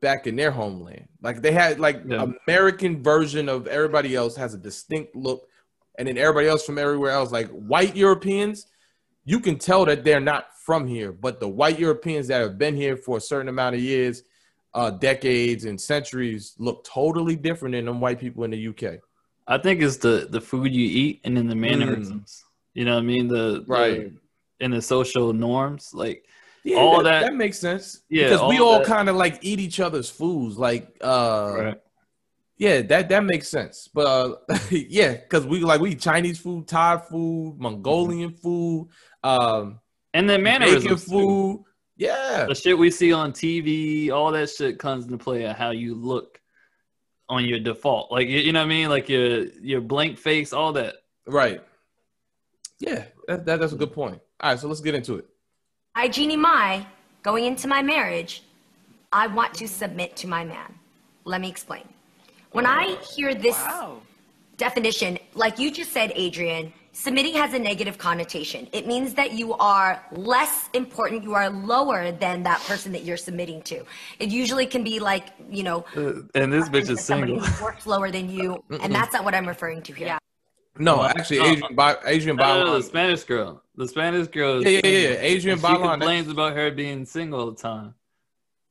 back in their homeland. Like they had like yeah. American version of everybody else has a distinct look, and then everybody else from everywhere else, like white Europeans, you can tell that they're not from here. But the white Europeans that have been here for a certain amount of years, uh, decades, and centuries look totally different than them white people in the UK. I think it's the the food you eat and then the mannerisms. Mm. You know what I mean? The right the, and the social norms, like yeah, all that, that, that makes sense. Yeah, because all we all kind of like eat each other's foods. Like, uh, right. yeah, that that makes sense. But uh, yeah, because we like we eat Chinese food, Thai food, Mongolian mm-hmm. food, um, and then mannerisms food. Too. Yeah, the shit we see on TV, all that shit comes into play on how you look on your default. Like you, you know what I mean? Like your your blank face, all that. Right. Yeah, that, that that's a good point. All right, so let's get into it. I, Jeannie Mai, going into my marriage, I want to submit to my man. Let me explain. When I hear this wow. definition, like you just said, Adrienne, submitting has a negative connotation. It means that you are less important, you are lower than that person that you're submitting to. It usually can be like, you know, uh, and this bitch is single. Who works lower than you, and that's not what I'm referring to here. Yeah. No, actually, Adrienne, uh, Adrienne Bailon. No, the Spanish girl. The Spanish girl. Yeah, yeah, yeah. Adrienne Bailon. She complains about her being single all the time.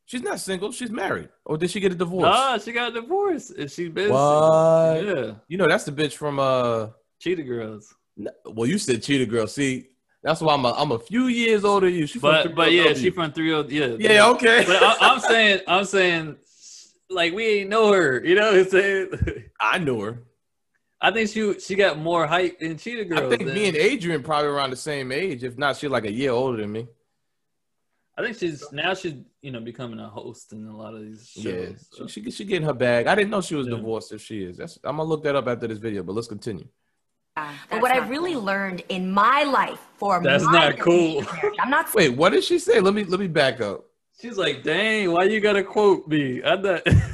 She's not single. She's married. Or did she get a divorce? Ah, she got a divorce. And she been what? Single. Yeah. You know, that's the bitch from uh Cheetah Girls. Well, you said Cheetah Girls. See, that's why I'm a, I'm a few years older than you. She but but yeah, she from three oh yeah. Yeah, okay. But I, am saying I'm saying like we ain't know her. You know what I'm saying? I knew her. I think she she got more hype than Cheetah Girls. I think me and Adrienne probably around the same age. If not, she's like a year older than me. I think she's now she's you know becoming a host in a lot of these shows. Yeah, so. she, she she getting her bag. I didn't know she was yeah. divorced. If she is, That's, I'm gonna look that up after this video. But let's continue. but what I really cool. learned in my life for that's not cool. I'm not. Wait, what did she say? Let me let me back up. She's like, "Dang, why you gotta quote me?" I thought.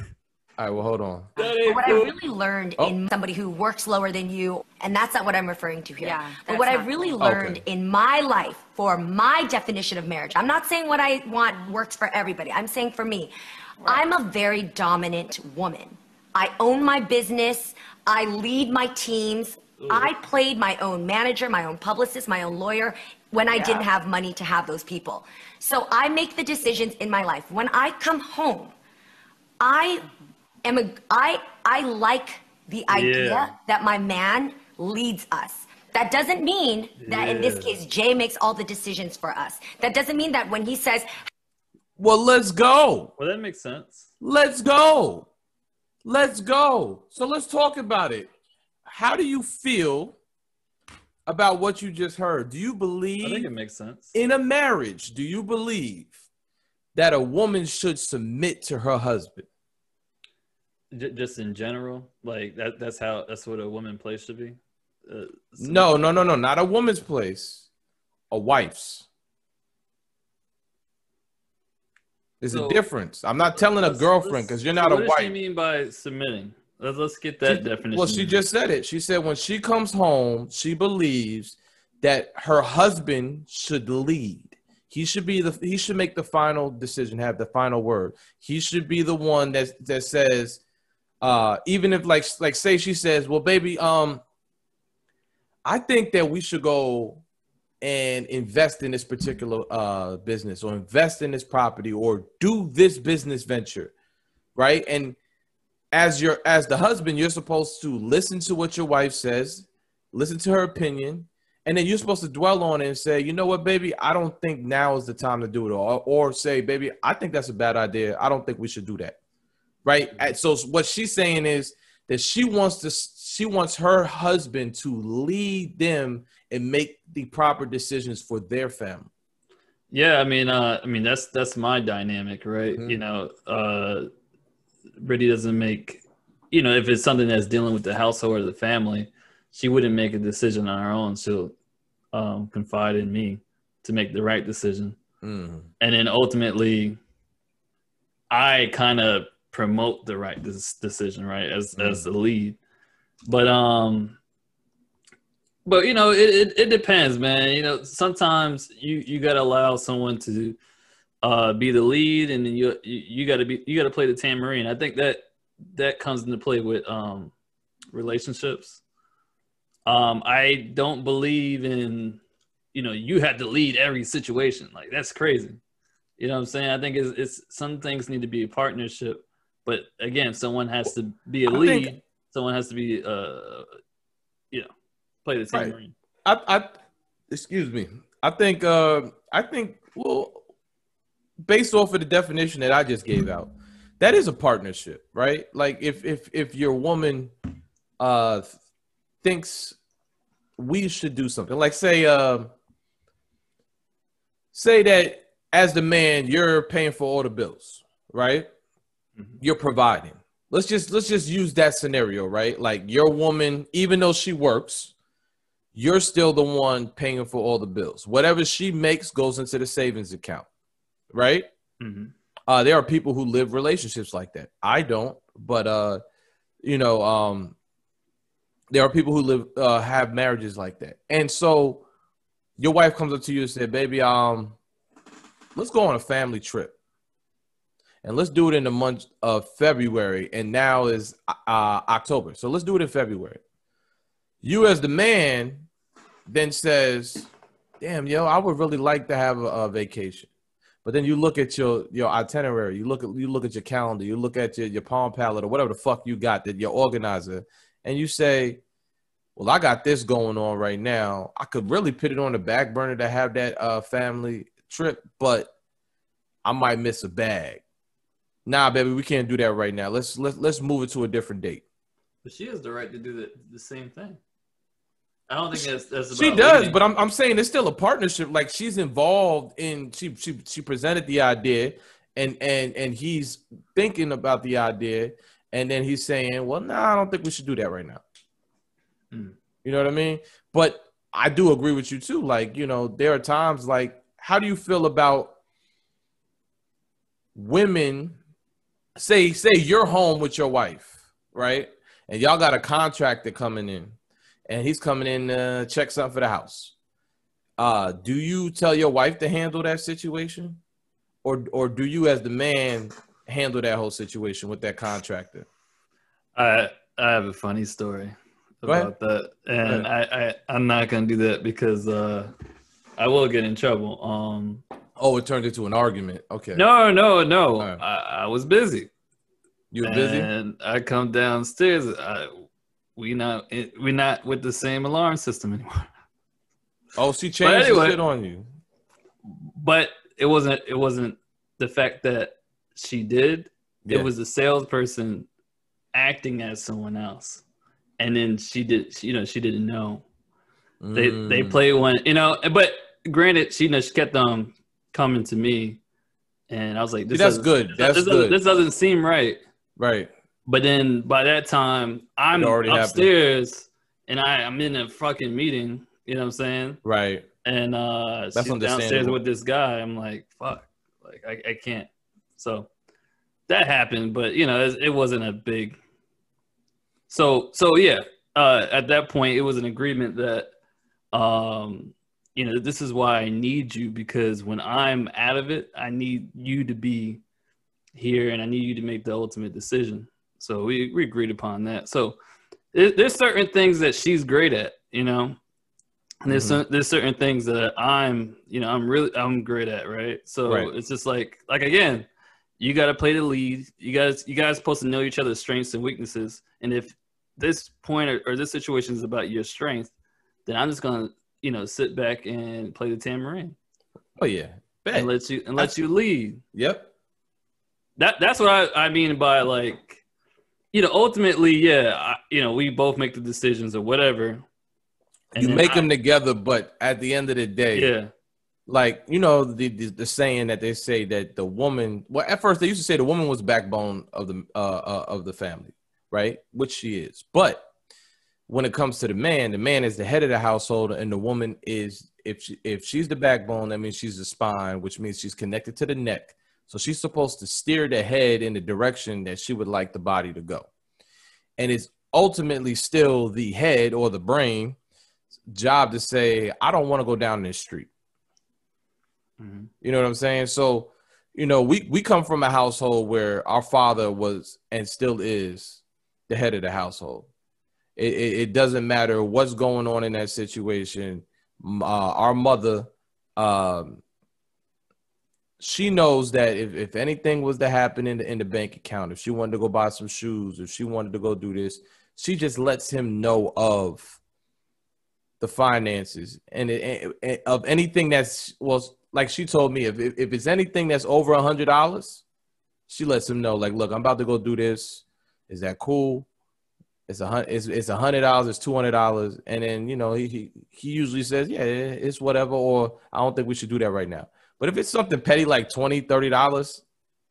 All right, well, hold on. what I really learned oh. in somebody who works lower than you, and that's not what I'm referring to here. Yeah, but what I really cool. learned okay. in my life for my definition of marriage, I'm not saying what I want works for everybody. I'm saying for me, right. I'm a very dominant woman. I own my business. I lead my teams. Ooh. I played my own manager, my own publicist, my own lawyer when I yeah. didn't have money to have those people. So I make the decisions in my life. When I come home, I am a I I like the idea yeah. that my man leads us. That doesn't mean that yeah. in this case Jay makes all the decisions for us. That doesn't mean that when he says Well, let's go. Well, that makes sense. Let's go. Let's go. So let's talk about it. How do you feel about what you just heard? Do you believe I think it makes sense. In a marriage, do you believe that a woman should submit to her husband? Just in general, like that. That's how. That's what a woman place should be. Uh, no, no, no, no. Not a woman's place. A wife's. There's so, a difference. I'm not telling a girlfriend because you're not a wife. What does she mean by submitting? Let's, let's get that she, definition. Well, she just said it. She said when she comes home, she believes that her husband should lead. He should be the he should make the final decision, have the final word. He should be the one that that says, uh, even if like like say she says, "Well, baby, um, I think that we should go and invest in this particular uh, business or invest in this property or do this business venture, right?" And as your as the husband, you're supposed to listen to what your wife says, listen to her opinion, and then you're supposed to dwell on it and say, you know what, baby, I don't think now is the time to do it, or or say, baby, I think that's a bad idea. I don't think we should do that right? So what she's saying is that she wants to she wants her husband to lead them and make the proper decisions for their family. Yeah, I mean, uh, I mean that's that's my dynamic, right? Mm-hmm. You know, uh, Brittany doesn't make, you know, if it's something that's dealing with the household or the family, she wouldn't make a decision on her own. She'll um, confide in me to make the right decision, mm. and then ultimately, I kind of promote the right decision, right, as mm. as the lead. But um, but you know, it, it, it depends, man. You know, sometimes you you gotta allow someone to uh, be the lead, and then you you, you gotta be you gotta play the tambourine. I think that that comes into play with um, relationships. Um, I don't believe in you know you have to lead every situation. Like that's crazy. You know what I'm saying? I think it's, it's some things need to be a partnership, but again, someone has to be a lead. Think, someone has to be uh, you know play the team. Right. I, I, excuse me. I think, uh, I think, well, based off of the definition that I just gave out, that is a partnership, right? Like if if if your woman uh thinks we should do something, like say uh say that as the man you're paying for all the bills, right? Mm-hmm. You're providing. Let's just let's just use that scenario, right? Like your woman, even though she works, you're still the one paying for all the bills. Whatever she makes goes into the savings account, right? Mm-hmm. Uh, there are people who live relationships like that. I don't, but uh, you know, um, there are people who live uh, have marriages like that. And so, your wife comes up to you and said, "Baby, um, let's go on a family trip." And let's do it in the month of February. And now is uh, October, so let's do it in February. You, as the man, then says, "Damn, yo, I would really like to have a, a, vacation." But then you look at your your itinerary, you look at you look at your calendar, you look at your, your Palm Pilot or whatever the fuck you got that your organizer, and you say, "Well, I got this going on right now. I could really put it on the back burner to have that uh, family trip, but I might miss a bag." Nah, baby, we can't do that right now. Let's let's let's move it to a different date. But she has the right to do the, the same thing. I don't think that's that's. she does, but I'm I'm saying it's still a partnership. Like she's involved in she she she presented the idea, and and and he's thinking about the idea, and then he's saying, "Well, no, nah, I don't think we should do that right now." Mm. You know what I mean? But I do agree with you too. Like you know, there are times like, how do you feel about women? Say say you're home with your wife, right? And y'all got a contractor coming in and he's coming in to check something for the house. Uh, do you tell your wife to handle that situation, or or do you, as the man, handle that whole situation with that contractor? I I have a funny story about that, and I, I I'm not gonna do that because uh, I will get in trouble. Um. Oh, it turned into an argument. Okay. No, no, no. Right. I, I was busy. You were busy, and I come downstairs. I we not we not with the same alarm system anymore. Oh, she changed anyway, shit on you. But it wasn't it wasn't the fact that she did. Yeah. It was the salesperson acting as someone else, and then she did. You know, she didn't know. Mm. They they mm. played one. You know, but granted, she you know she kept um coming to me, and I was like, "This that's good. That's this good. Doesn't, this doesn't seem right." Right. But then by that time, I'm upstairs happened. and I, I'm in a fucking meeting. You know what I'm saying? Right. And uh, That's she's downstairs with this guy. I'm like, fuck, like I, I can't. So that happened, but you know, it, it wasn't a big. So so yeah, uh, at that point, it was an agreement that, um, you know, this is why I need you because when I'm out of it, I need you to be here and I need you to make the ultimate decision. So we, we agreed upon that. So there's certain things that she's great at, you know, and there's mm-hmm. there's certain things that I'm, you know, I'm really I'm great at, right? So right. it's just like like again, you got to play the lead. You guys you guys supposed to know each other's strengths and weaknesses. And if this point or, or this situation is about your strength, then I'm just gonna you know sit back and play the tambourine. Oh yeah, Bet. and let you and let you lead. Yep. That that's what I I mean by like you know, ultimately, yeah, I, you know, we both make the decisions or whatever. you make I, them together, but at the end of the day, yeah, like you know the, the, the saying that they say that the woman. Well, at first they used to say the woman was backbone of the uh, uh of the family, right? Which she is, but when it comes to the man, the man is the head of the household, and the woman is if she, if she's the backbone, that means she's the spine, which means she's connected to the neck. So she's supposed to steer the head in the direction that she would like the body to go. And it's ultimately still the head or the brain job to say, I don't want to go down this street. Mm-hmm. You know what I'm saying? So, you know, we, we come from a household where our father was and still is the head of the household. It, it, doesn't matter what's going on in that situation. Uh, our mother um, she knows that if, if anything was to happen in the in the bank account, if she wanted to go buy some shoes, if she wanted to go do this, she just lets him know of the finances and it, it, of anything that's well, like she told me, if if, if it's anything that's over a hundred dollars, she lets him know, like, look, I'm about to go do this. Is that cool? It's a it's it's a hundred dollars, it's two hundred dollars, and then you know he, he he usually says, yeah, it's whatever, or I don't think we should do that right now. But if it's something petty like 20 30 dollars,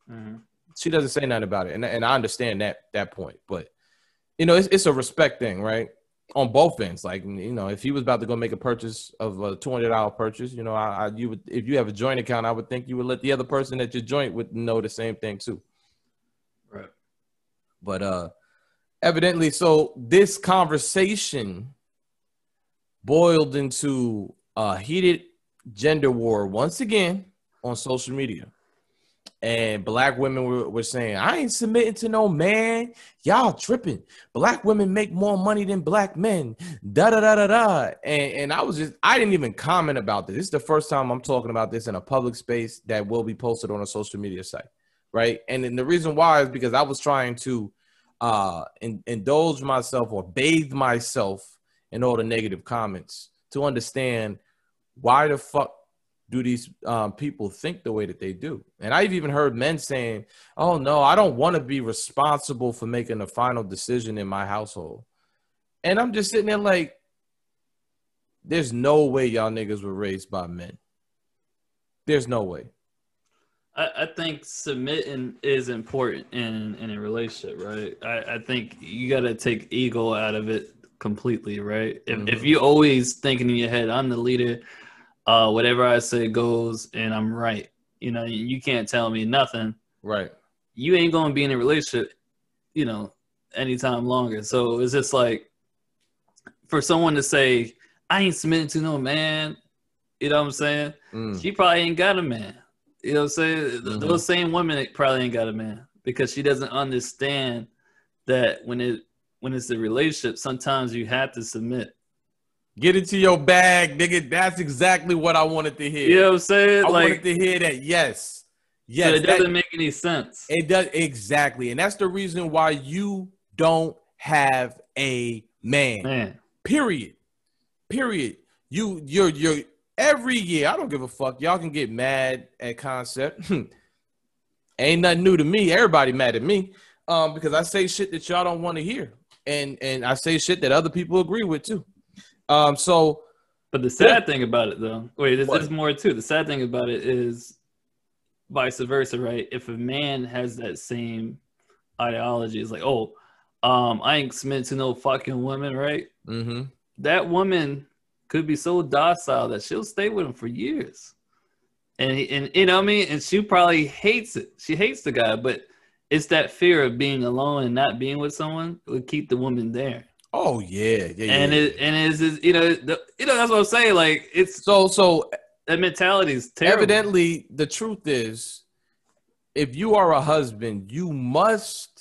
mm-hmm. she doesn't say nothing about it, and and I understand that that point. But you know, it's it's a respect thing, right? On both ends, like you know, if he was about to go make a purchase of a two hundred dollar purchase, you know, I, I you would if you have a joint account, I would think you would let the other person at your joint would know the same thing too. Right. But uh, evidently, so this conversation boiled into a heated gender war once again on social media. And black women were, were saying, I ain't submitting to no man. Y'all tripping. Black women make more money than black men. Da da da da da. And, and I was just, I didn't even comment about this. This is the first time I'm talking about this in a public space that will be posted on a social media site. Right. And then the reason why is because I was trying to uh in, indulge myself or bathe myself in all the negative comments to understand why the fuck do these um, people think the way that they do? And I've even heard men saying, "Oh no, I don't want to be responsible for making the final decision in my household." And I'm just sitting there like, "There's no way y'all niggas were raised by men. There's no way." I, I think submitting is important in in a relationship, right? I, I think you got to take ego out of it completely, right? If mm-hmm. if you always thinking in your head, "I'm the leader." uh, whatever I say goes, and I'm right. You know, you can't tell me nothing. Right. You ain't gonna be in a relationship, you know, anytime longer. So it's just like for someone to say, I ain't submitting to no man, you know what I'm saying? Mm. She probably ain't got a man. You know what I'm saying? Mm-hmm. Those same women probably ain't got a man because she doesn't understand that when it when it's a relationship, sometimes you have to submit. Get into your bag, nigga. That's exactly what I wanted to hear. You know what I'm saying? I like, wanted to hear that. Yes. Yes. So it doesn't make any sense. It does exactly. And that's the reason why you don't have a man. Man. Period. Period. You you're you're every year. I don't give a fuck. Y'all can get mad at concept. Ain't nothing new to me. Everybody mad at me. Um, because I say shit that y'all don't want to hear. And and I say shit that other people agree with too. Um, so, but the sad thing about it, though, wait, there's, there's more too. The sad thing about it is vice versa, right? If a man has that same ideology, it's like, oh, um, I ain't submitting to no fucking woman, right? Mm-hmm. That woman could be so docile that she'll stay with him for years. And, he, and you know what I mean? And she probably hates it. She hates the guy, but it's that fear of being alone and not being with someone would keep the woman there. Oh yeah, yeah, and yeah. it and it's, it's you know the, you know that's what I'm saying. Like it's so so that mentality is terrible. Evidently, the truth is, if you are a husband, you must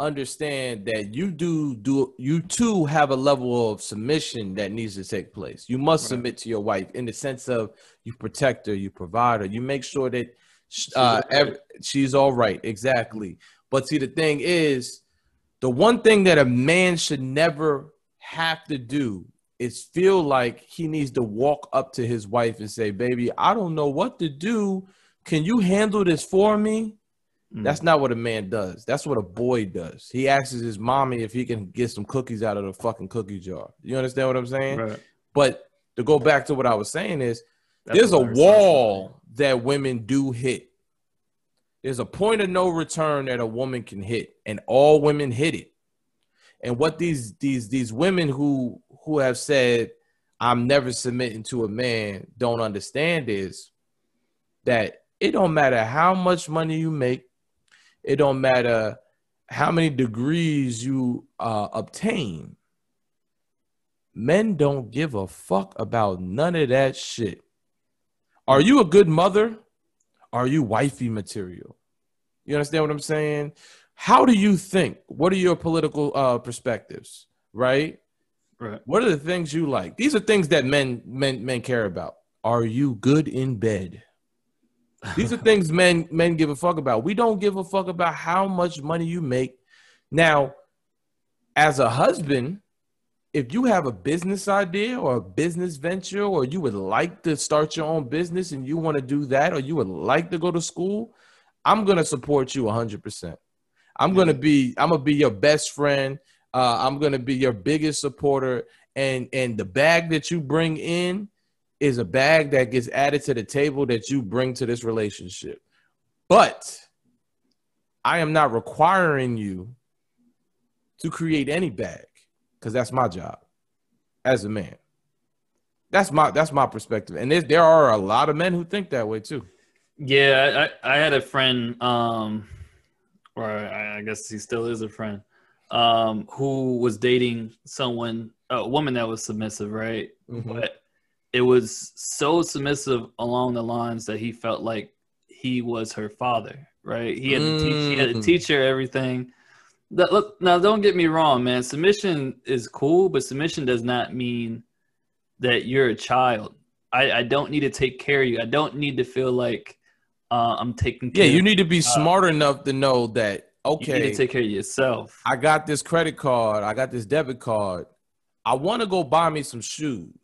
understand that you do do you too have a level of submission that needs to take place. You must right. submit to your wife in the sense of you protect her, you provide her, you make sure that uh, she's, every, she's all right. Exactly. But see, the thing is the one thing that a man should never have to do is feel like he needs to walk up to his wife and say, Baby, I don't know what to do. Can you handle this for me? Mm. That's not what a man does. That's what a boy does. He asks his mommy if he can get some cookies out of the fucking cookie jar. You understand what I'm saying? Right. But to go back to what I was saying is That's there's a wall that women do hit. There's a point of no return that a woman can hit, and all women hit it. And what these these these women who who have said I'm never submitting to a man don't understand is that it don't matter how much money you make, it don't matter how many degrees you uh, obtain. Men don't give a fuck about none of that shit. Are you a good mother? Are you wifey material? You understand what I'm saying? How do you think? What are your political uh, perspectives? Right? Right. What are the things you like? These are things that men men men care about. Are you good in bed? These are things men men give a fuck about. We don't give a fuck about how much money you make. Now, as a husband, if you have a business idea or a business venture or you would like to start your own business and you want to do that or you would like to go to school, I'm going to support you 100%. I'm going to be I'm going to be your best friend. Uh, I'm going to be your biggest supporter and and the bag that you bring in is a bag that gets added to the table that you bring to this relationship. But I am not requiring you to create any bag because that's my job as a man. That's my that's my perspective, and there are a lot of men who think that way too. Yeah, I, I had a friend, um, or I, I guess he still is a friend, um, who was dating someone, a woman that was submissive, right? Mm-hmm. But it was so submissive along the lines that he felt like he was her father, right? He had, mm. to, teach, he had to mm. teach her everything. That, look, now don't get me wrong, man. Submission is cool, but submission does not mean that you're a child. I, I don't need to take care of you. I don't need to feel like uh, I'm taking care of Yeah, you need to be uh, smart enough to know that okay, you need to take care of yourself. I got this credit card, I got this debit card. I want to go buy me some shoes.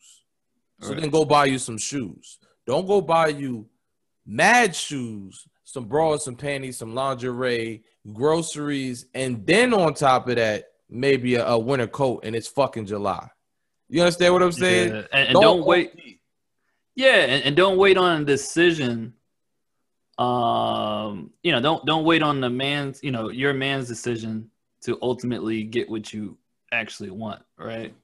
So right. then go buy you some shoes. Don't go buy you mad shoes, some bras, some panties, some lingerie, groceries, and then on top of that, maybe a, a winter coat, and it's fucking July. You understand what I'm saying? Yeah. And, and don't, don't, wait. Yeah, and, and, don't wait on a decision. Um, you know, don't don't wait on the man's, you know, your man's decision to ultimately get what you actually want, right?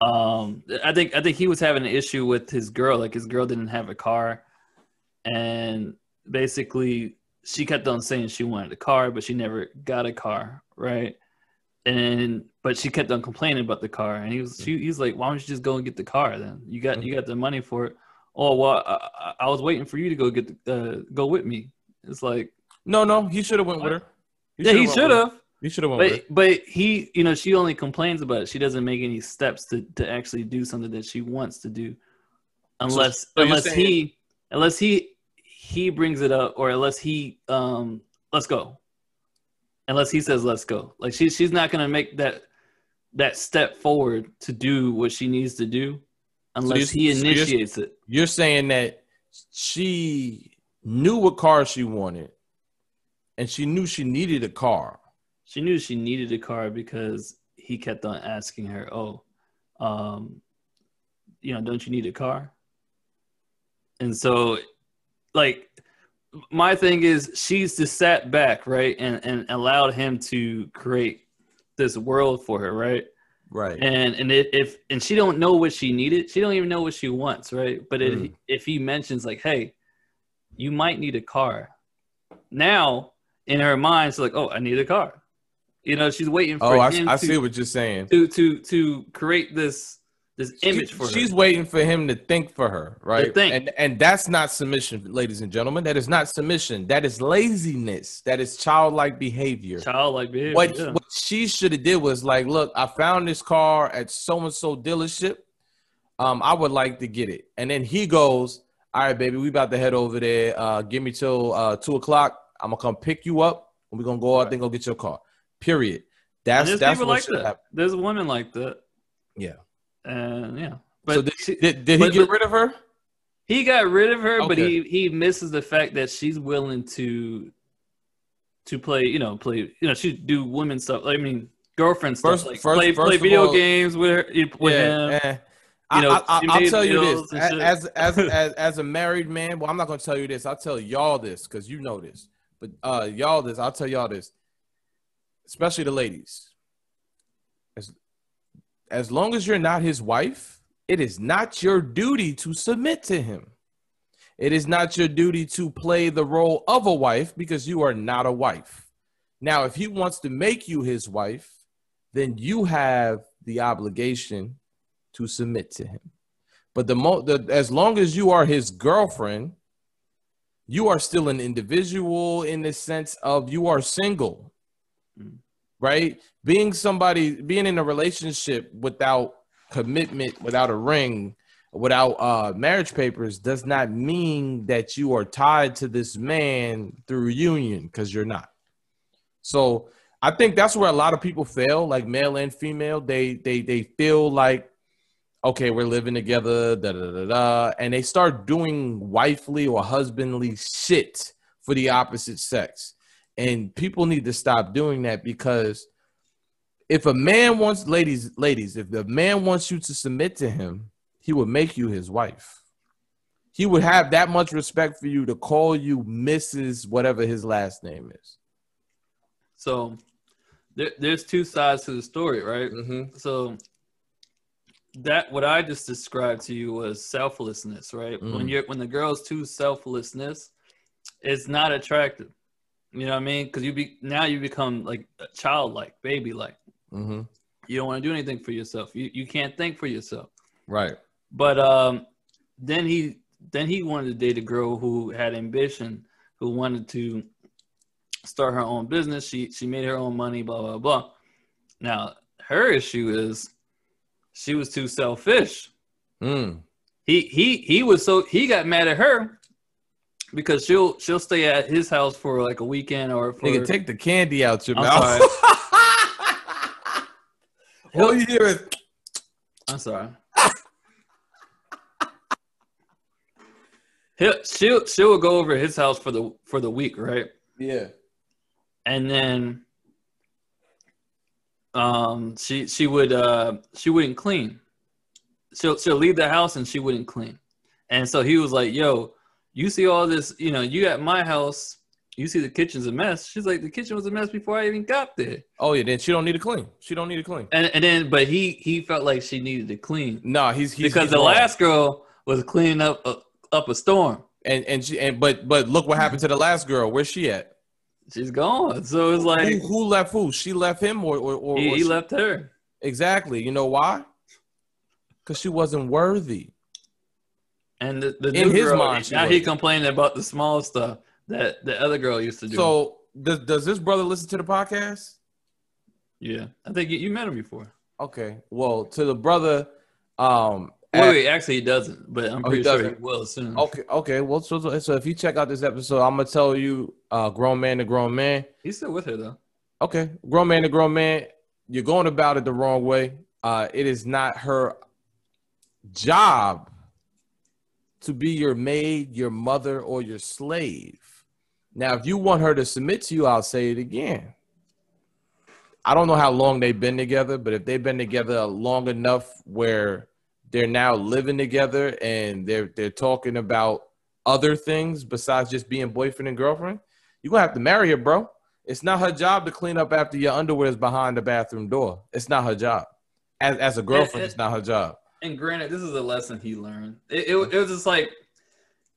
Um, I think I think he was having an issue with his girl. Like his girl didn't have a car, and basically she kept on saying she wanted a car, but she never got a car, right? And but she kept on complaining about the car, and he was she, he's like, "Why don't you just go and get the car? Then you got you got the money for it." Oh well, I, I was waiting for you to go get the, uh, go with me. It's like no, no, he should have went with her. He yeah, he should have. You should have but, but he, you know, she only complains about it. She doesn't make any steps to, to actually do something that she wants to do, unless so, so unless saying- he unless he he brings it up or unless he um let's go, unless he says let's go. Like she she's not gonna make that that step forward to do what she needs to do unless so he initiates so it. You're saying that she knew what car she wanted and she knew she needed a car she knew she needed a car because he kept on asking her, "Oh, um, you know, don't you need a car?" And so, like, my thing is, she's just sat back, right, and and allowed him to create this world for her, right? Right. And and it, if and she don't know what she needed, she don't even know what she wants, right? But mm. if, if he mentions like, "Hey, you might need a car," now in her mind, she's like, "Oh, I need a car." You know, she's waiting for. Oh, I, I see what you're saying. To to to create this this image she, for her. She's waiting for him to think for her, right? And and that's not submission, ladies and gentlemen. That is not submission. That is laziness. That is childlike behavior. Childlike behavior. What yeah. what she should have did was like, look, I found this car at so and so dealership. Um, I would like to get it. And then he goes, All right, baby, we about to head over there. Uh, give me till uh two o'clock. I'm gonna come pick you up and we're gonna go out right. and go get your car. Period. That's there's that's people like that. Happen. There's women like that. Yeah. And yeah. But so did, she, did, did he get rid of her? He got rid of her, okay. but he he misses the fact that she's willing to to play, you know, play, you know, she do women stuff. I mean, girlfriend stuff, first, like first, play, first play video all, games with her, with yeah, him. Eh. You know, I, will tell you this as, as as as a married man. Well, I'm not going to tell you this. I'll tell y'all this because you know this. But uh, y'all this. I'll tell y'all this, especially the ladies. As as long as you're not his wife, it is not your duty to submit to him. It is not your duty to play the role of a wife because you are not a wife. Now, if he wants to make you his wife, then you have the obligation to submit to him. But the, mo- the as long as you are his girlfriend, you are still an individual in the sense of you are single. Mm. Right? Being somebody being in a relationship without commitment, without a ring, without uh, marriage papers does not mean that you are tied to this man through union because you're not. So I think that's where a lot of people fail, like male and female. They they they feel like, okay, we're living together, da da da da, and they start doing wifely or husbandly shit for the opposite sex. And people need to stop doing that because if a man wants ladies, ladies, if the man wants you to submit to him, he would make you his wife. He would have that much respect for you to call you Mrs. whatever his last name is. So there, there's two sides to the story, right? Mm-hmm. So that what I just described to you was selflessness, right? Mm. When you're when the girl's too selflessness, it's not attractive. You know what I mean? Because you be now you become like childlike, baby like. Mm-hmm. You don't want to do anything for yourself. You you can't think for yourself. Right. But um, then he then he wanted to date a girl who had ambition, who wanted to start her own business. She she made her own money. Blah blah blah. Now her issue is she was too selfish. Mm. He he he was so he got mad at her because she'll she'll stay at his house for like a weekend or for Nigga, take the candy out your I'm mouth. All you hear is I'm sorry. He'll, she'll she'll go over his house for the for the week, right? Yeah. And then um she she would uh she wouldn't clean. She'll she'll leave the house and she wouldn't clean. And so he was like, "Yo, you see all this, you know, you at my house, you see the kitchen's a mess." She's like, "The kitchen was a mess before I even got there." Oh yeah, then she don't need to clean. She don't need to clean. And and then but he he felt like she needed to clean. No, he's, he's because he's the wrong. last girl was cleaning up uh, up a storm. And and she and but but look what happened to the last girl. Where's she at? She's gone. So it's like who, who left who? She left him or or, or he, or he left her. Exactly. You know why? Because she wasn't worthy. And the, the in his girl, mind, now he complaining about the small stuff that the other girl used to do. So does does this brother listen to the podcast? Yeah, I think you, you met him before. Okay. Well, to the brother, um, Wait, wait, actually, he doesn't, but I'm oh, pretty he sure he will soon. Okay, okay. Well, so, so, so if you check out this episode, I'm gonna tell you, uh, grown man to grown man. He's still with her though. Okay, grown man to grown man. You're going about it the wrong way. Uh, it is not her job to be your maid, your mother, or your slave. Now, if you want her to submit to you, I'll say it again. I don't know how long they've been together, but if they've been together long enough where they're now living together and they're they're talking about other things besides just being boyfriend and girlfriend, you're gonna have to marry her, bro. It's not her job to clean up after your underwear is behind the bathroom door. It's not her job. As, as a girlfriend, it, it, it's not her job. And granted, this is a lesson he learned. It, it, it was just like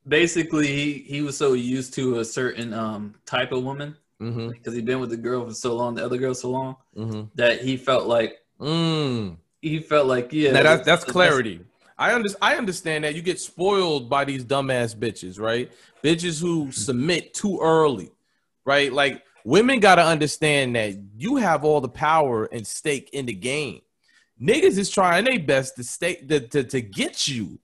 basically he, he was so used to a certain um, type of woman because mm-hmm. he'd been with the girl for so long, the other girl so long, mm-hmm. that he felt like mm he felt like yeah. Now that's that's clarity. I under, I understand that you get spoiled by these dumbass bitches, right? Bitches who submit too early, right? Like women gotta understand that you have all the power and stake in the game. Niggas is trying their best to stay to, to, to get you.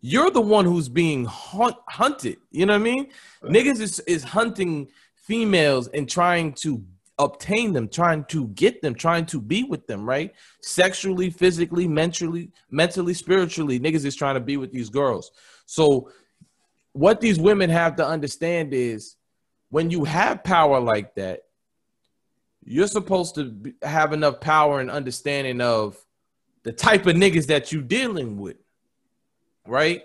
You're the one who's being hunt, hunted. You know what I mean? Right. Niggas is, is hunting females and trying to obtain them, trying to get them, trying to be with them, right? Sexually, physically, mentally, mentally, spiritually, niggas is trying to be with these girls. So what these women have to understand is when you have power like that, you're supposed to have enough power and understanding of the type of niggas that you dealing with, right?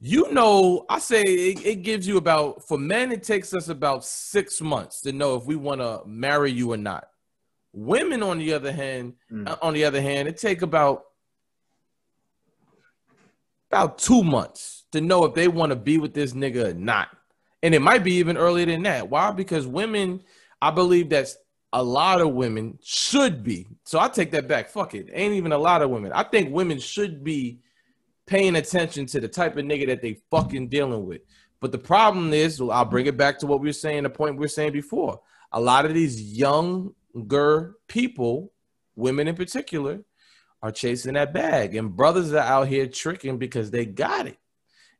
You know, I say it, it gives you about for men, it takes us about six months to know if we want to marry you or not. Women, on the other hand, mm. on the other hand, it take about about two months to know if they want to be with this nigga or not. And it might be even earlier than that. Why? Because women, I believe that a lot of women should be. So I take that back. Fuck it. Ain't even a lot of women. I think women should be paying attention to the type of nigga that they fucking dealing with. But the problem is, I'll bring it back to what we were saying, the point we were saying before. A lot of these younger people, women in particular, are chasing that bag. And brothers are out here tricking because they got it.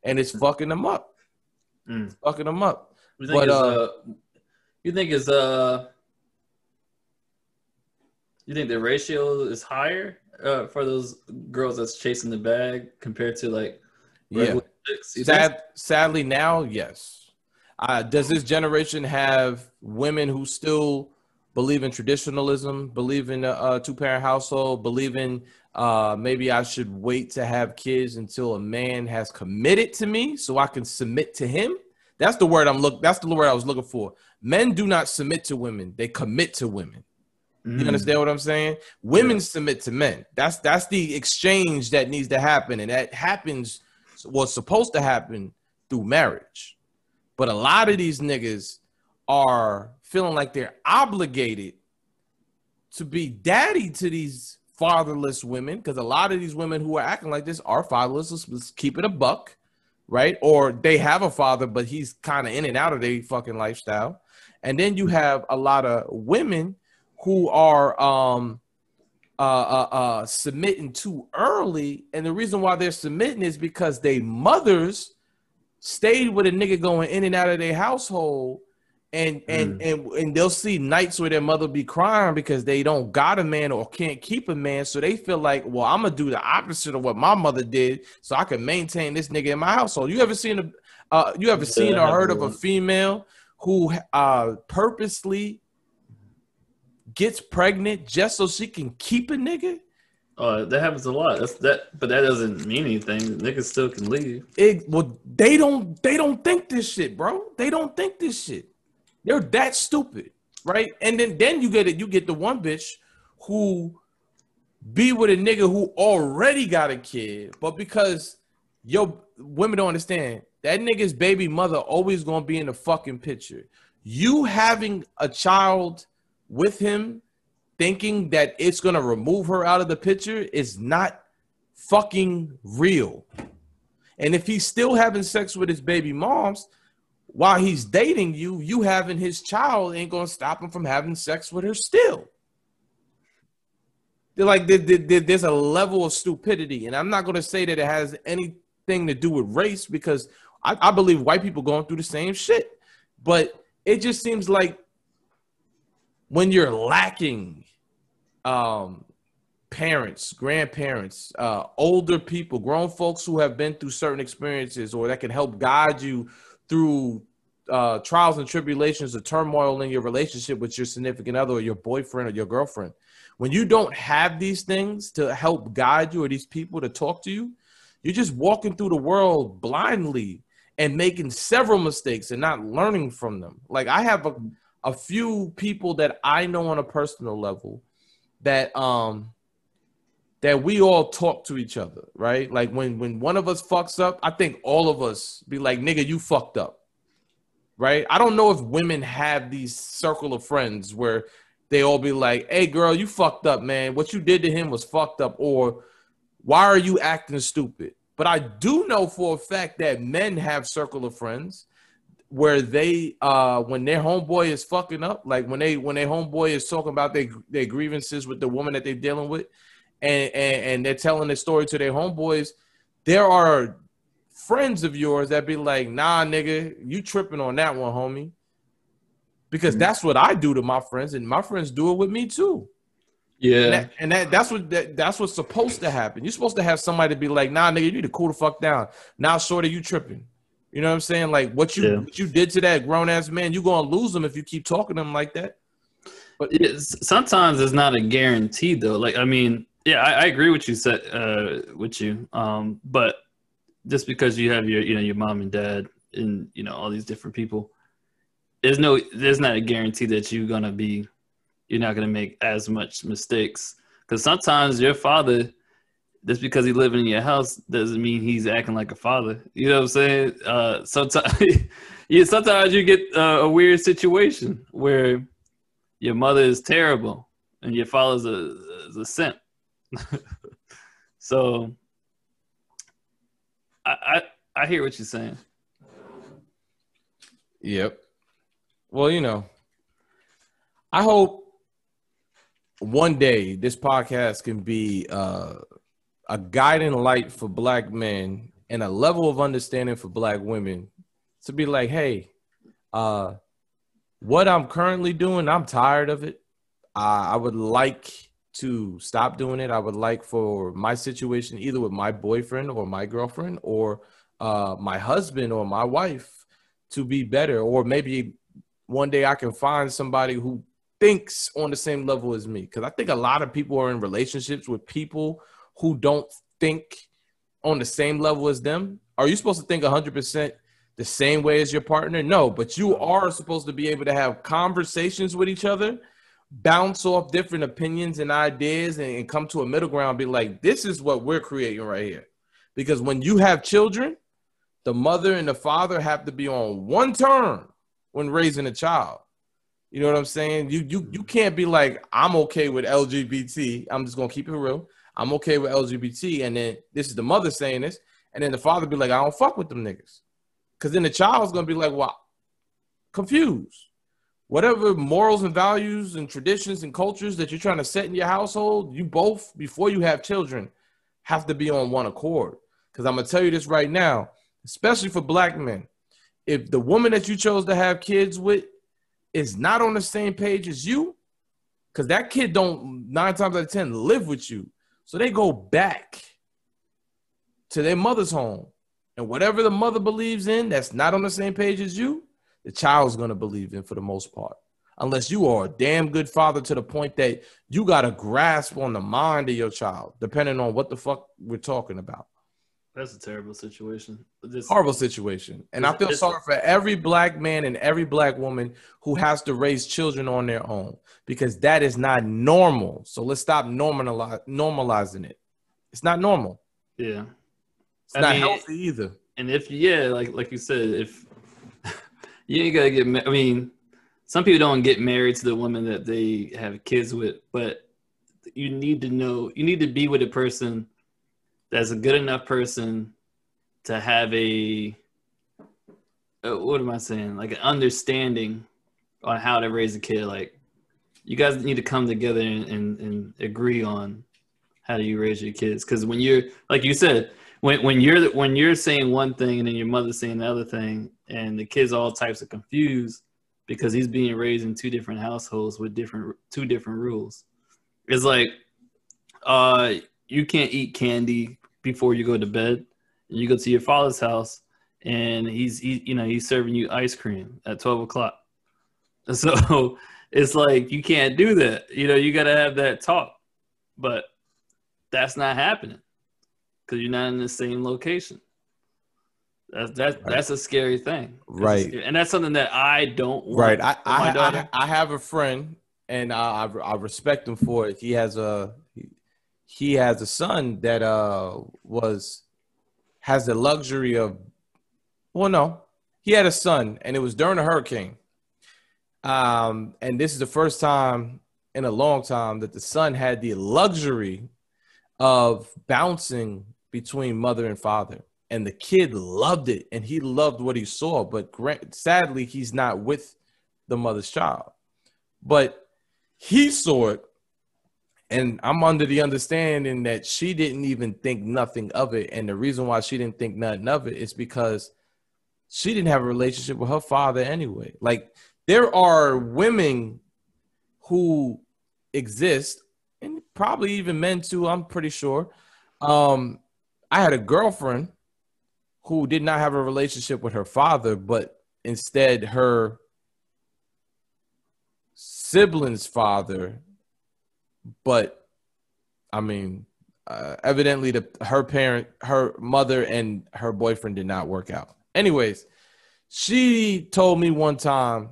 And it's fucking them up. Mm. It's fucking them up. You think but, uh, uh, you think is uh you think the ratio is higher uh, for those girls that's chasing the bag compared to like yeah. Sad, sadly now, yes. Uh, does this generation have women who still believe in traditionalism, believe in a, a two parent household, believe in uh, maybe I should wait to have kids until a man has committed to me so I can submit to him? That's the word I'm look. That's the word I was looking for. Men do not submit to women; they commit to women. Mm. You understand what I'm saying? Women yeah. submit to men. That's that's the exchange that needs to happen, and that happens. What's supposed to happen through marriage, but a lot of these niggas are feeling like they're obligated to be daddy to these fatherless women because a lot of these women who are acting like this are fatherless. Let's, let's keep it a buck, right? Or they have a father, but he's kind of in and out of their fucking lifestyle. And then you have a lot of women who are um, uh, uh, uh, submitting too early, and the reason why they're submitting is because they mothers stayed with a nigga going in and out of their household, and and mm. and and they'll see nights where their mother be crying because they don't got a man or can't keep a man, so they feel like, well, I'm gonna do the opposite of what my mother did, so I can maintain this nigga in my household. You ever seen a uh, you ever seen or heard of a female who uh purposely gets pregnant just so she can keep a nigga? Uh, that happens a lot. That's that, but that doesn't mean anything. Niggas still can leave. It well, they don't. They don't think this shit, bro. They don't think this shit. They're that stupid, right? And then then you get it. You get the one bitch who be with a nigga who already got a kid, but because yo women don't understand that nigga's baby mother always gonna be in the fucking picture. You having a child with him thinking that it's going to remove her out of the picture is not fucking real. And if he's still having sex with his baby moms while he's dating you, you having his child ain't going to stop him from having sex with her still. They're like, there's a level of stupidity. And I'm not going to say that it has anything to do with race because I, I believe white people going through the same shit. But it just seems like when you're lacking um, parents, grandparents, uh, older people, grown folks who have been through certain experiences or that can help guide you through uh, trials and tribulations or turmoil in your relationship with your significant other or your boyfriend or your girlfriend. When you don't have these things to help guide you or these people to talk to you, you're just walking through the world blindly and making several mistakes and not learning from them. Like I have a a few people that I know on a personal level that um that we all talk to each other, right? Like when when one of us fucks up, I think all of us be like, "Nigga, you fucked up." Right? I don't know if women have these circle of friends where they all be like, "Hey girl, you fucked up, man. What you did to him was fucked up." Or, "Why are you acting stupid?" But I do know for a fact that men have circle of friends where they uh when their homeboy is fucking up, like when they when their homeboy is talking about their their grievances with the woman that they're dealing with, and and, and they're telling the story to their homeboys, there are friends of yours that be like, nah, nigga, you tripping on that one, homie. Because mm-hmm. that's what I do to my friends, and my friends do it with me too. Yeah, and, that, and that, that's what that, that's what's supposed to happen. You're supposed to have somebody be like, nah, nigga, you need to cool the fuck down. Now, shorty, you tripping. You know what I'm saying? Like what you yeah. what you did to that grown ass man, you gonna lose him if you keep talking to him like that. But it's, sometimes it's not a guarantee though. Like I mean, yeah, I, I agree with you said uh, with you. Um, but just because you have your you know your mom and dad and you know all these different people, there's no there's not a guarantee that you're gonna be you're not gonna make as much mistakes because sometimes your father just because he living in your house doesn't mean he's acting like a father. You know what I'm saying? Uh, sometimes, yeah, sometimes you get uh, a weird situation where your mother is terrible and your father's a, is a simp. so, I, I I hear what you're saying. Yep. Well, you know, I hope one day this podcast can be uh a guiding light for black men and a level of understanding for black women to be like, hey, uh, what I'm currently doing, I'm tired of it. Uh, I would like to stop doing it. I would like for my situation, either with my boyfriend or my girlfriend or uh, my husband or my wife, to be better. Or maybe one day I can find somebody who thinks on the same level as me. Because I think a lot of people are in relationships with people who don't think on the same level as them? Are you supposed to think 100% the same way as your partner? No, but you are supposed to be able to have conversations with each other, bounce off different opinions and ideas, and, and come to a middle ground, be like, this is what we're creating right here. Because when you have children, the mother and the father have to be on one term when raising a child. You know what I'm saying? You you you can't be like, I'm okay with LGBT. I'm just gonna keep it real. I'm okay with LGBT, and then this is the mother saying this, and then the father be like, I don't fuck with them niggas, because then the child's gonna be like, well, confused. Whatever morals and values and traditions and cultures that you're trying to set in your household, you both before you have children have to be on one accord. Because I'm gonna tell you this right now, especially for black men, if the woman that you chose to have kids with is not on the same page as you, because that kid don't nine times out of ten live with you so they go back to their mother's home. And whatever the mother believes in that's not on the same page as you, the child's going to believe in for the most part. Unless you are a damn good father to the point that you got a grasp on the mind of your child, depending on what the fuck we're talking about. That's a terrible situation. This, Horrible situation. And I feel sorry for every black man and every black woman who has to raise children on their own because that is not normal. So let's stop normalize, normalizing it. It's not normal. Yeah. It's I not mean, healthy either. And if, yeah, like like you said, if you ain't got to get, ma- I mean, some people don't get married to the woman that they have kids with, but you need to know, you need to be with a person – that's a good enough person to have a uh, what am I saying? Like an understanding on how to raise a kid. Like you guys need to come together and, and, and agree on how do you raise your kids. Because when you're like you said, when when you're when you're saying one thing and then your mother's saying the other thing, and the kids all types of confused because he's being raised in two different households with different two different rules. It's like uh you can't eat candy before you go to bed. And you go to your father's house, and he's he, you know he's serving you ice cream at twelve o'clock. So it's like you can't do that. You know, you got to have that talk, but that's not happening because you're not in the same location. That's that's right. that's a scary thing, that's right? Scary, and that's something that I don't want. Right. I I, I, I, have a friend, and I I respect him for it. He has a he has a son that uh was has the luxury of well no he had a son and it was during a hurricane. Um and this is the first time in a long time that the son had the luxury of bouncing between mother and father. And the kid loved it and he loved what he saw but sadly he's not with the mother's child. But he saw it and I'm under the understanding that she didn't even think nothing of it. And the reason why she didn't think nothing of it is because she didn't have a relationship with her father anyway. Like there are women who exist, and probably even men too, I'm pretty sure. Um, I had a girlfriend who did not have a relationship with her father, but instead her sibling's father, but I mean, uh, evidently the her parent, her mother, and her boyfriend did not work out. Anyways, she told me one time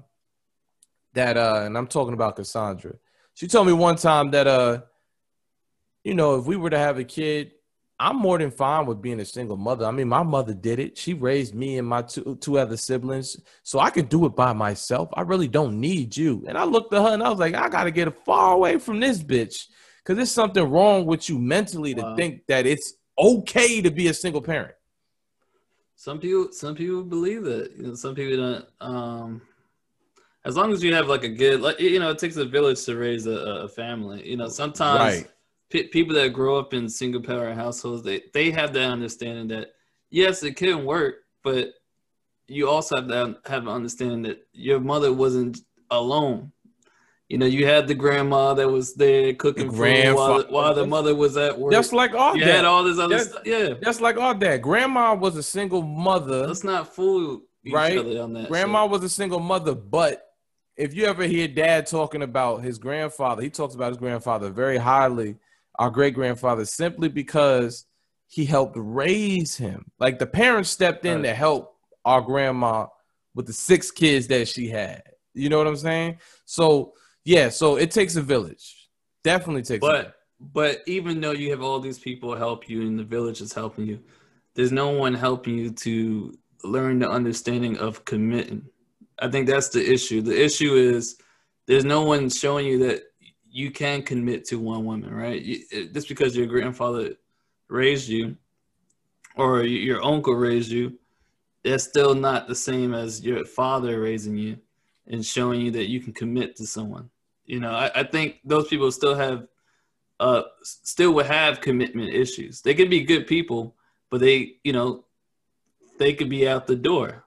that, uh, and I'm talking about Cassandra. She told me one time that, uh, you know, if we were to have a kid, I'm more than fine with being a single mother. I mean, my mother did it. She raised me and my two two other siblings, so I can do it by myself. I really don't need you. And I looked at her and I was like, I gotta get far away from this bitch because there's something wrong with you mentally to wow. think that it's okay to be a single parent. Some people, some people believe that. You know, some people don't. Um, as long as you have like a good, like you know, it takes a village to raise a, a family. You know, sometimes. Right p- people that grow up in single parent households, they they have that understanding that yes, it can work, but you also have to have an understanding that your mother wasn't alone. You know, you had the grandma that was there cooking food while, while the mother was at work. Just like all you that. had all this other stuff. Yeah. Just like all that. Grandma was a single mother. Let's not fool each right? other on that. Grandma was a single mother, but if you ever hear dad talking about his grandfather, he talks about his grandfather very highly our great grandfather simply because he helped raise him. Like the parents stepped in right. to help our grandma with the six kids that she had. You know what I'm saying? So yeah, so it takes a village. Definitely takes. But but even though you have all these people help you and the village is helping you, there's no one helping you to learn the understanding of committing. I think that's the issue. The issue is there's no one showing you that you can commit to one woman, right? Just because your grandfather raised you or your uncle raised you, that's still not the same as your father raising you and showing you that you can commit to someone. You know, I, I think those people still have, uh, still would have commitment issues. They could be good people, but they, you know, they could be out the door.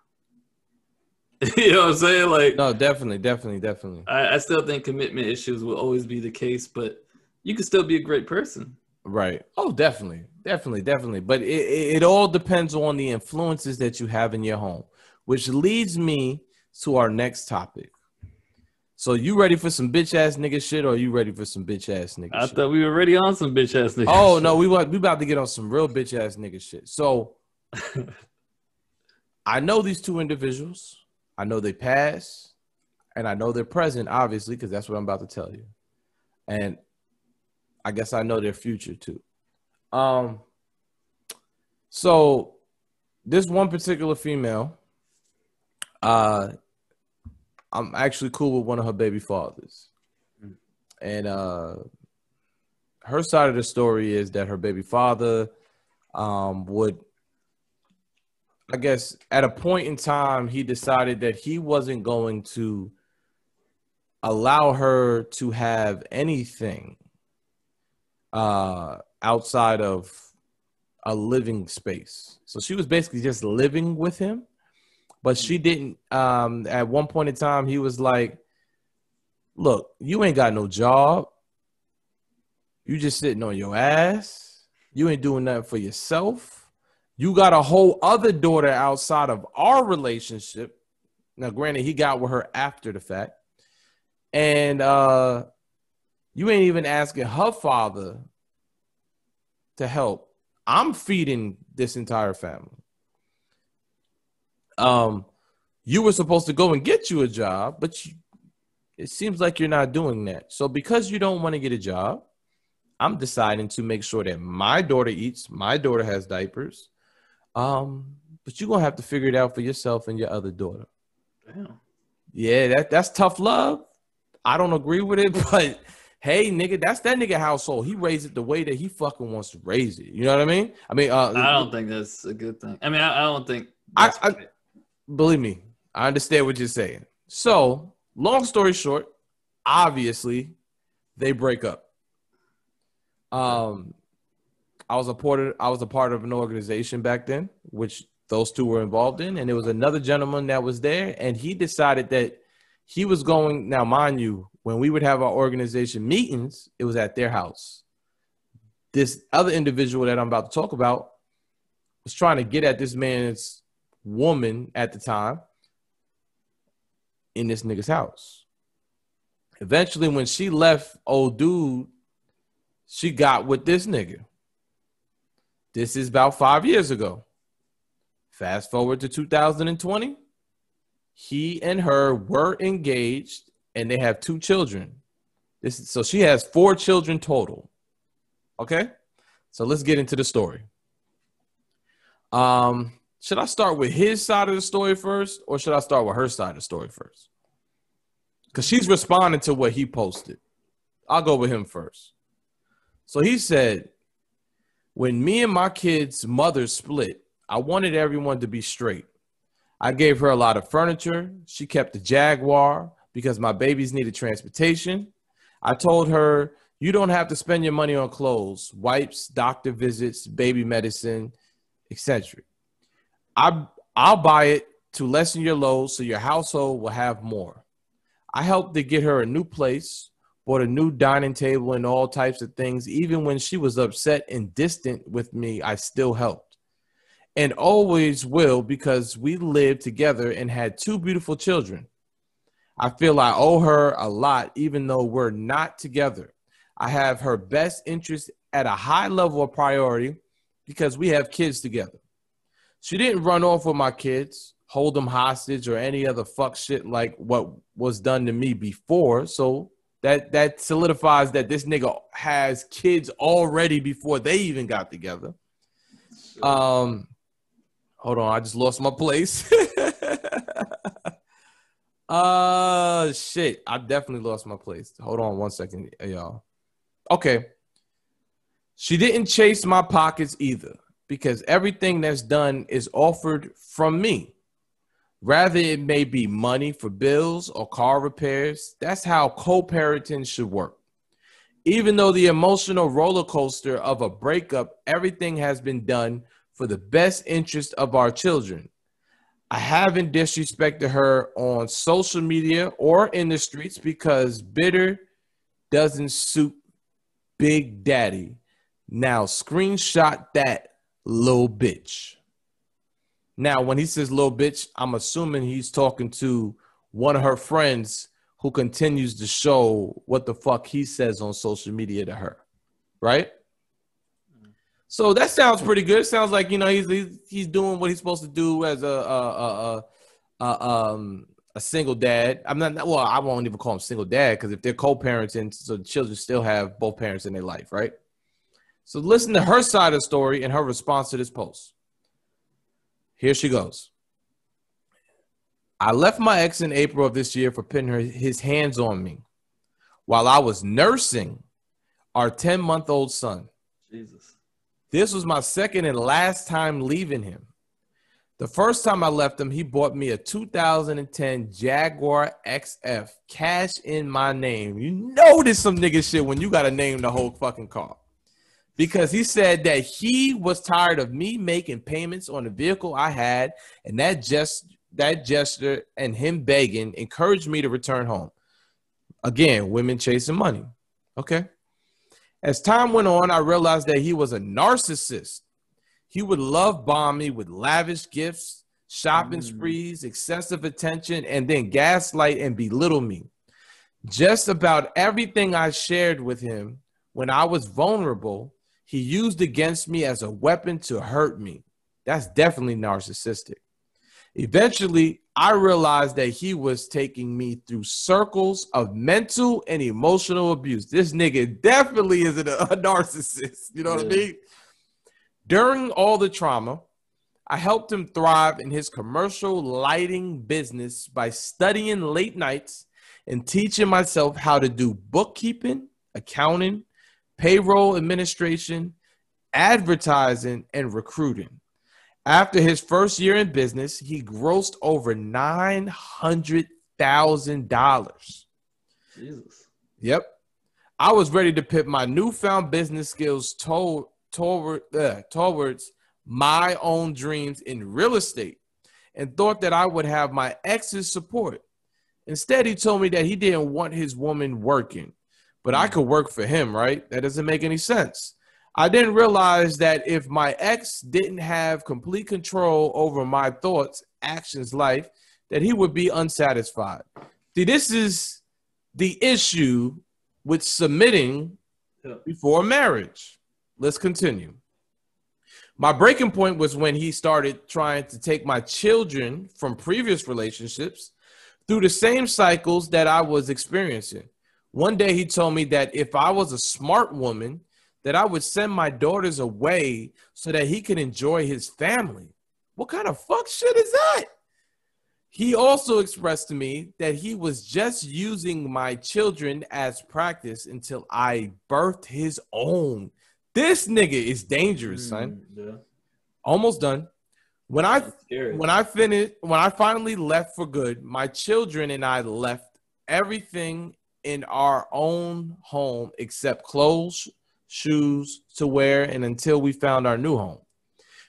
you know what I'm saying? Like, no, definitely, definitely, definitely. I, I still think commitment issues will always be the case, but you can still be a great person. Right. Oh, definitely, definitely, definitely. But it, it, it all depends on the influences that you have in your home, which leads me to our next topic. So you ready for some bitch ass nigga shit, or you ready for some bitch ass nigga? I shit? thought we were already on some bitch ass nigga. Oh shit. no, we we about to get on some real bitch ass nigga shit. So I know these two individuals. I know they pass, and I know they're present, obviously, because that's what I'm about to tell you. And I guess I know their future too. Um, so this one particular female, uh, I'm actually cool with one of her baby fathers, and uh, her side of the story is that her baby father um would I guess at a point in time, he decided that he wasn't going to allow her to have anything uh, outside of a living space. So she was basically just living with him, but she didn't. Um, at one point in time, he was like, Look, you ain't got no job. You just sitting on your ass. You ain't doing nothing for yourself you got a whole other daughter outside of our relationship. Now, granted, he got with her after the fact. And uh you ain't even asking her father to help. I'm feeding this entire family. Um, you were supposed to go and get you a job, but you, it seems like you're not doing that. So because you don't want to get a job, I'm deciding to make sure that my daughter eats, my daughter has diapers, um, but you're gonna have to figure it out for yourself and your other daughter. Damn. Yeah, that that's tough love. I don't agree with it, but hey, nigga, that's that nigga household. He raised it the way that he fucking wants to raise it. You know what I mean? I mean, uh, I don't think that's a good thing. I mean, I, I don't think. I, I believe me. I understand what you're saying. So, long story short, obviously, they break up. Um, I was a part of I was a part of an organization back then, which those two were involved in, and there was another gentleman that was there, and he decided that he was going. Now, mind you, when we would have our organization meetings, it was at their house. This other individual that I'm about to talk about was trying to get at this man's woman at the time in this nigga's house. Eventually, when she left old dude, she got with this nigga. This is about five years ago. Fast forward to 2020. He and her were engaged and they have two children. This is, so she has four children total. Okay? So let's get into the story. Um, should I start with his side of the story first, or should I start with her side of the story first? Because she's responding to what he posted. I'll go with him first. So he said, When me and my kids' mother split, I wanted everyone to be straight. I gave her a lot of furniture. She kept the Jaguar because my babies needed transportation. I told her, You don't have to spend your money on clothes, wipes, doctor visits, baby medicine, etc. I I'll buy it to lessen your load so your household will have more. I helped to get her a new place, bought a new dining table and all types of things. Even when she was upset and distant with me, I still helped. And always will because we lived together and had two beautiful children. I feel I owe her a lot, even though we're not together. I have her best interest at a high level of priority because we have kids together. She didn't run off with my kids, hold them hostage, or any other fuck shit like what was done to me before. So that that solidifies that this nigga has kids already before they even got together. Um, hold on, I just lost my place. uh, shit, I definitely lost my place. Hold on one second, y'all. Okay. She didn't chase my pockets either because everything that's done is offered from me. Rather, it may be money for bills or car repairs. That's how co parenting should work. Even though the emotional roller coaster of a breakup, everything has been done for the best interest of our children. I haven't disrespected her on social media or in the streets because bitter doesn't suit Big Daddy. Now, screenshot that little bitch. Now, when he says little bitch, I'm assuming he's talking to one of her friends who continues to show what the fuck he says on social media to her, right? So that sounds pretty good. Sounds like you know he's he's, he's doing what he's supposed to do as a a, a, a um a single dad. I'm not well. I won't even call him single dad because if they're co-parenting, so the children still have both parents in their life, right? So listen to her side of the story and her response to this post. Here she goes. I left my ex in April of this year for putting her, his hands on me while I was nursing our 10 month old son. Jesus. This was my second and last time leaving him. The first time I left him, he bought me a 2010 Jaguar XF, cash in my name. You know this some nigga shit when you got to name the whole fucking car because he said that he was tired of me making payments on the vehicle I had, and that just that gesture and him begging encouraged me to return home. Again, women chasing money. Okay. As time went on, I realized that he was a narcissist. He would love bomb me with lavish gifts, shopping mm. sprees, excessive attention, and then gaslight and belittle me. Just about everything I shared with him when I was vulnerable, he used against me as a weapon to hurt me. That's definitely narcissistic. Eventually, I realized that he was taking me through circles of mental and emotional abuse. This nigga definitely isn't a, a narcissist. You know yeah. what I mean? During all the trauma, I helped him thrive in his commercial lighting business by studying late nights and teaching myself how to do bookkeeping, accounting, payroll administration, advertising, and recruiting. After his first year in business, he grossed over nine hundred thousand dollars. Jesus. Yep. I was ready to put my newfound business skills toward, toward, uh, towards my own dreams in real estate and thought that I would have my ex's support. Instead, he told me that he didn't want his woman working but I mm. could work for him, right? That doesn't make any sense. I didn't realize that if my ex didn't have complete control over my thoughts, actions, life, that he would be unsatisfied. See, this is the issue with submitting before marriage. Let's continue. My breaking point was when he started trying to take my children from previous relationships through the same cycles that I was experiencing. One day he told me that if I was a smart woman, that I would send my daughters away so that he could enjoy his family. What kind of fuck shit is that? He also expressed to me that he was just using my children as practice until I birthed his own. This nigga is dangerous, son. Mm, yeah. Almost done. When I when I finished when I finally left for good, my children and I left everything in our own home except clothes, shoes to wear, and until we found our new home.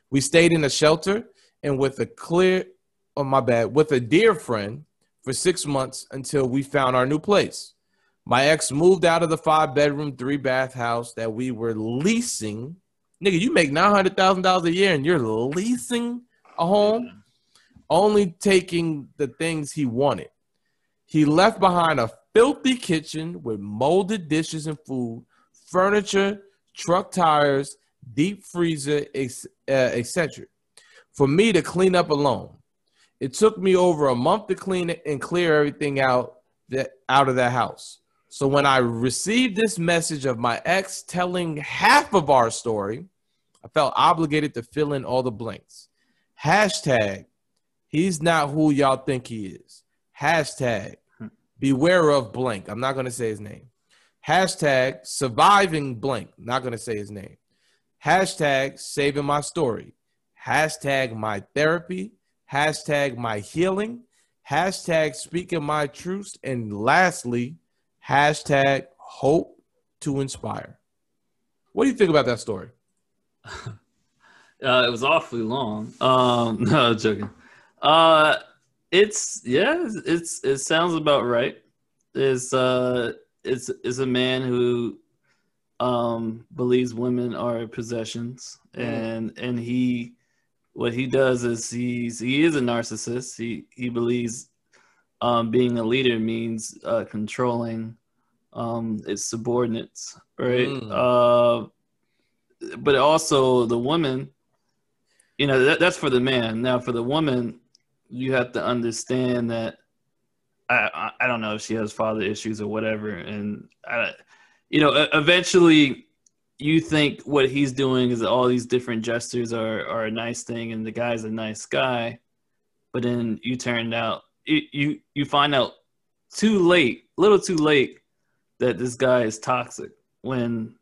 We stayed in a shelter and with a clear, oh my bad, with a dear friend for six months until we found our new place. My ex moved out of the five bedroom, three bath house that we were leasing. Nigga, you make $900,000 a year and you're leasing a home, only taking the things he wanted. He left behind a filthy kitchen with molded dishes and food, furniture, truck tires, deep freezer, etc. Uh, for me to clean up alone. It took me over a month to clean it and clear everything out that out of that house. So when I received this message of my ex telling half of our story, I felt obligated to fill in all the blanks. Hashtag, he's not who y'all think he is. Hashtag, beware of blank. I'm not going to say his name. Hashtag, surviving blank. Not going to say his name. Hashtag, saving my story. Hashtag, my therapy. Hashtag, my healing. Hashtag, speaking my truth. And lastly, hashtag, hope to inspire. What do you think about that story? Uh, it was awfully long. Um, no, joking. Uh, it's yeah, it's it sounds about right. It's uh, it's is a man who um believes women are possessions, mm. and and he what he does is he's he is a narcissist. He he believes um being a leader means uh, controlling um its subordinates, right? Mm. Uh, but also the woman you know that, that's for the man. Now for the woman, you have to understand that I, I don't know if she has father issues or whatever, and I, you know, eventually you think what he's doing is all these different gestures are are a nice thing, and the guy's a nice guy, but then you turned out you you, you find out too late, little too late, that this guy is toxic when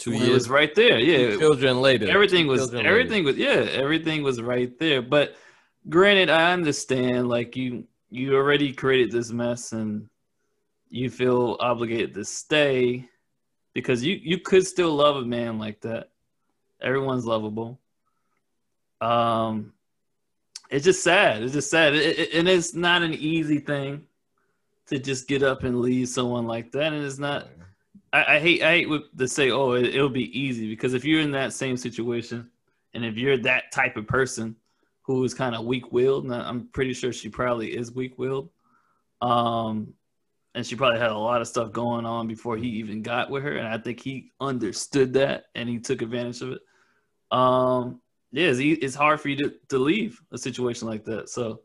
Two years. It was right there. Yeah. Two children later. Everything was everything later. was yeah, everything was right there. But granted, I understand like you you already created this mess and you feel obligated to stay because you you could still love a man like that. Everyone's lovable. Um it's just sad. It's just sad. It, it, and it's not an easy thing to just get up and leave someone like that. And it's not I, I hate I hate to say oh it, it'll be easy because if you're in that same situation and if you're that type of person who is kind of weak-willed, I'm pretty sure she probably is weak-willed, um, and she probably had a lot of stuff going on before he even got with her, and I think he understood that and he took advantage of it. Um, yeah, it's, it's hard for you to, to leave a situation like that. So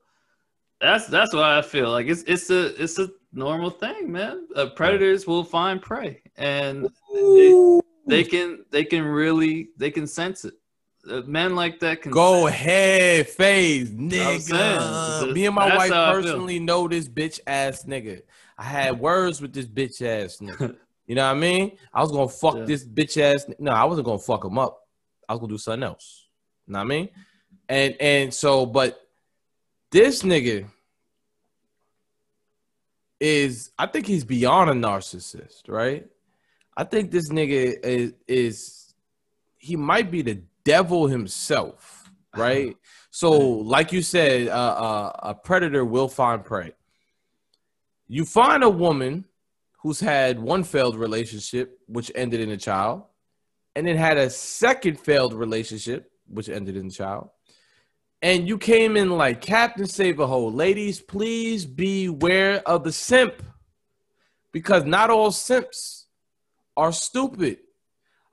that's that's what I feel like. It's it's a it's a normal thing, man. Uh, predators will find prey, and they, they, can they can really they can sense it. Men like that can go ahead, phase, nigga. Me and my wife personally know this bitch ass nigga. I had words with this bitch ass nigga. you know what I mean? I was gonna fuck yeah. this bitch ass. No, I wasn't gonna fuck him up. I was gonna do something else. You know what I mean? And and so, but this nigga is I think he's beyond a narcissist, right? I think this nigga is, is he might be the devil himself, right? so, like you said, uh, uh, a predator will find prey. You find a woman who's had one failed relationship, which ended in a child, and then had a second failed relationship, which ended in a child, and you came in like Captain Save a Hole. Ladies, please beware of the simp. because not all simps are stupid.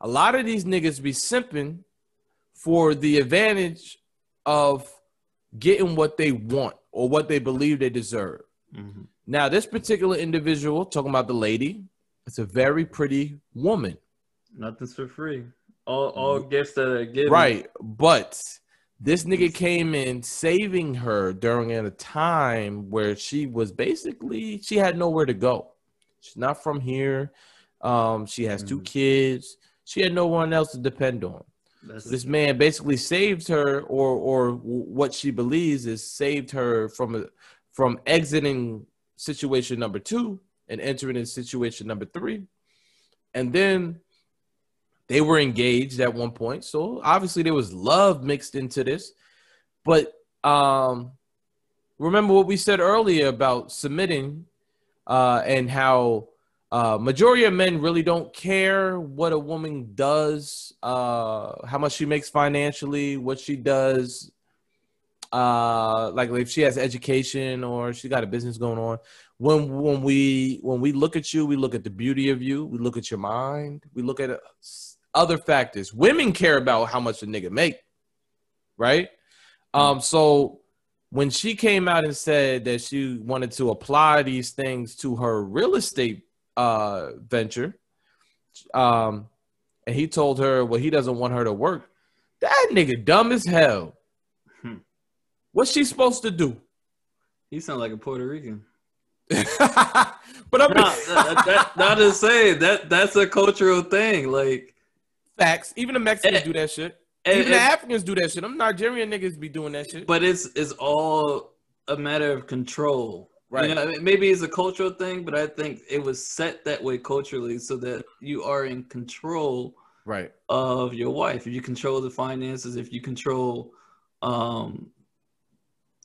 A lot of these niggas be simping for the advantage of getting what they want or what they believe they deserve. Mm-hmm. Now, this particular individual, talking about the lady, it's a very pretty woman. Nothing's for free. All all gifts that are given. Right. But this nigga came in saving her during a time where she was basically she had nowhere to go. She's not from here. Um, she has mm-hmm. two kids. She had no one else to depend on. That's this man basically saved her, or or what she believes is saved her from a, from exiting situation number two and entering in situation number three, and then they were engaged at one point. So obviously there was love mixed into this, but um, remember what we said earlier about submitting uh, and how uh, majority of men really don't care what a woman does, uh, how much she makes financially, what she does, uh, like if she has education or she got a business going on. When when we when we look at you, we look at the beauty of you, we look at your mind, we look at uh, other factors. Women care about how much a nigga make, right? Um, so when she came out and said that she wanted to apply these things to her real estate uh, venture. Um, and he told her, well, he doesn't want her to work. That nigga dumb as hell. Hmm. What's she supposed to do? He sounds like a Puerto Rican. but I'm not, that, that, not to say that that's a cultural thing. Like facts. Even the Mexicans and, do that shit. And, Even and, the Africans do that shit. I'm Nigerian niggas be doing that shit. But it's it's all a matter of control. Right. You know, maybe it's a cultural thing, but I think it was set that way culturally so that you are in control right of your wife. If you control the finances, if you control um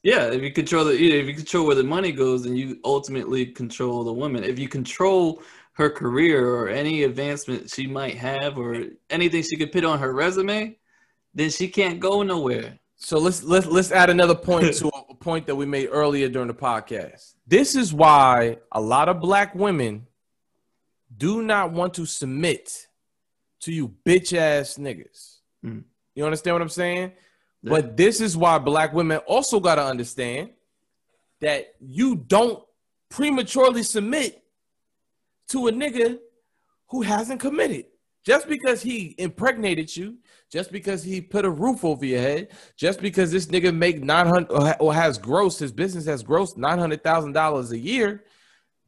yeah, if you control the if you control where the money goes, then you ultimately control the woman. If you control her career or any advancement she might have or anything she could put on her resume, then she can't go nowhere. So let's let's let's add another point to a point that we made earlier during the podcast. This is why a lot of black women do not want to submit to you bitch ass niggas. Mm. You understand what I'm saying? Yeah. But this is why black women also got to understand that you don't prematurely submit to a nigga who hasn't committed. Just because he impregnated you, just because he put a roof over your head, just because this nigga make 900 or has gross, his business has gross $900,000 a year,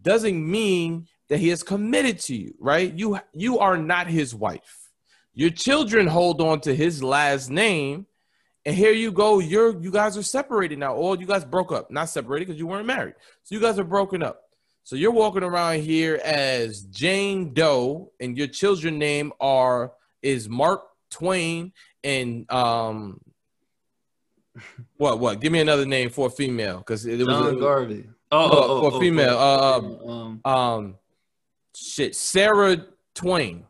doesn't mean that he is committed to you, right? You you are not his wife. Your children hold on to his last name, and here you go. You're you guys are separated now. All you guys broke up, not separated because you weren't married. So you guys are broken up. So you're walking around here as Jane Doe, and your children name are is Mark Twain and um what what? Give me another name for a female because it, it was John Garvey. Oh, oh, oh for oh, female. Oh, uh, um, um, shit, Sarah Twain,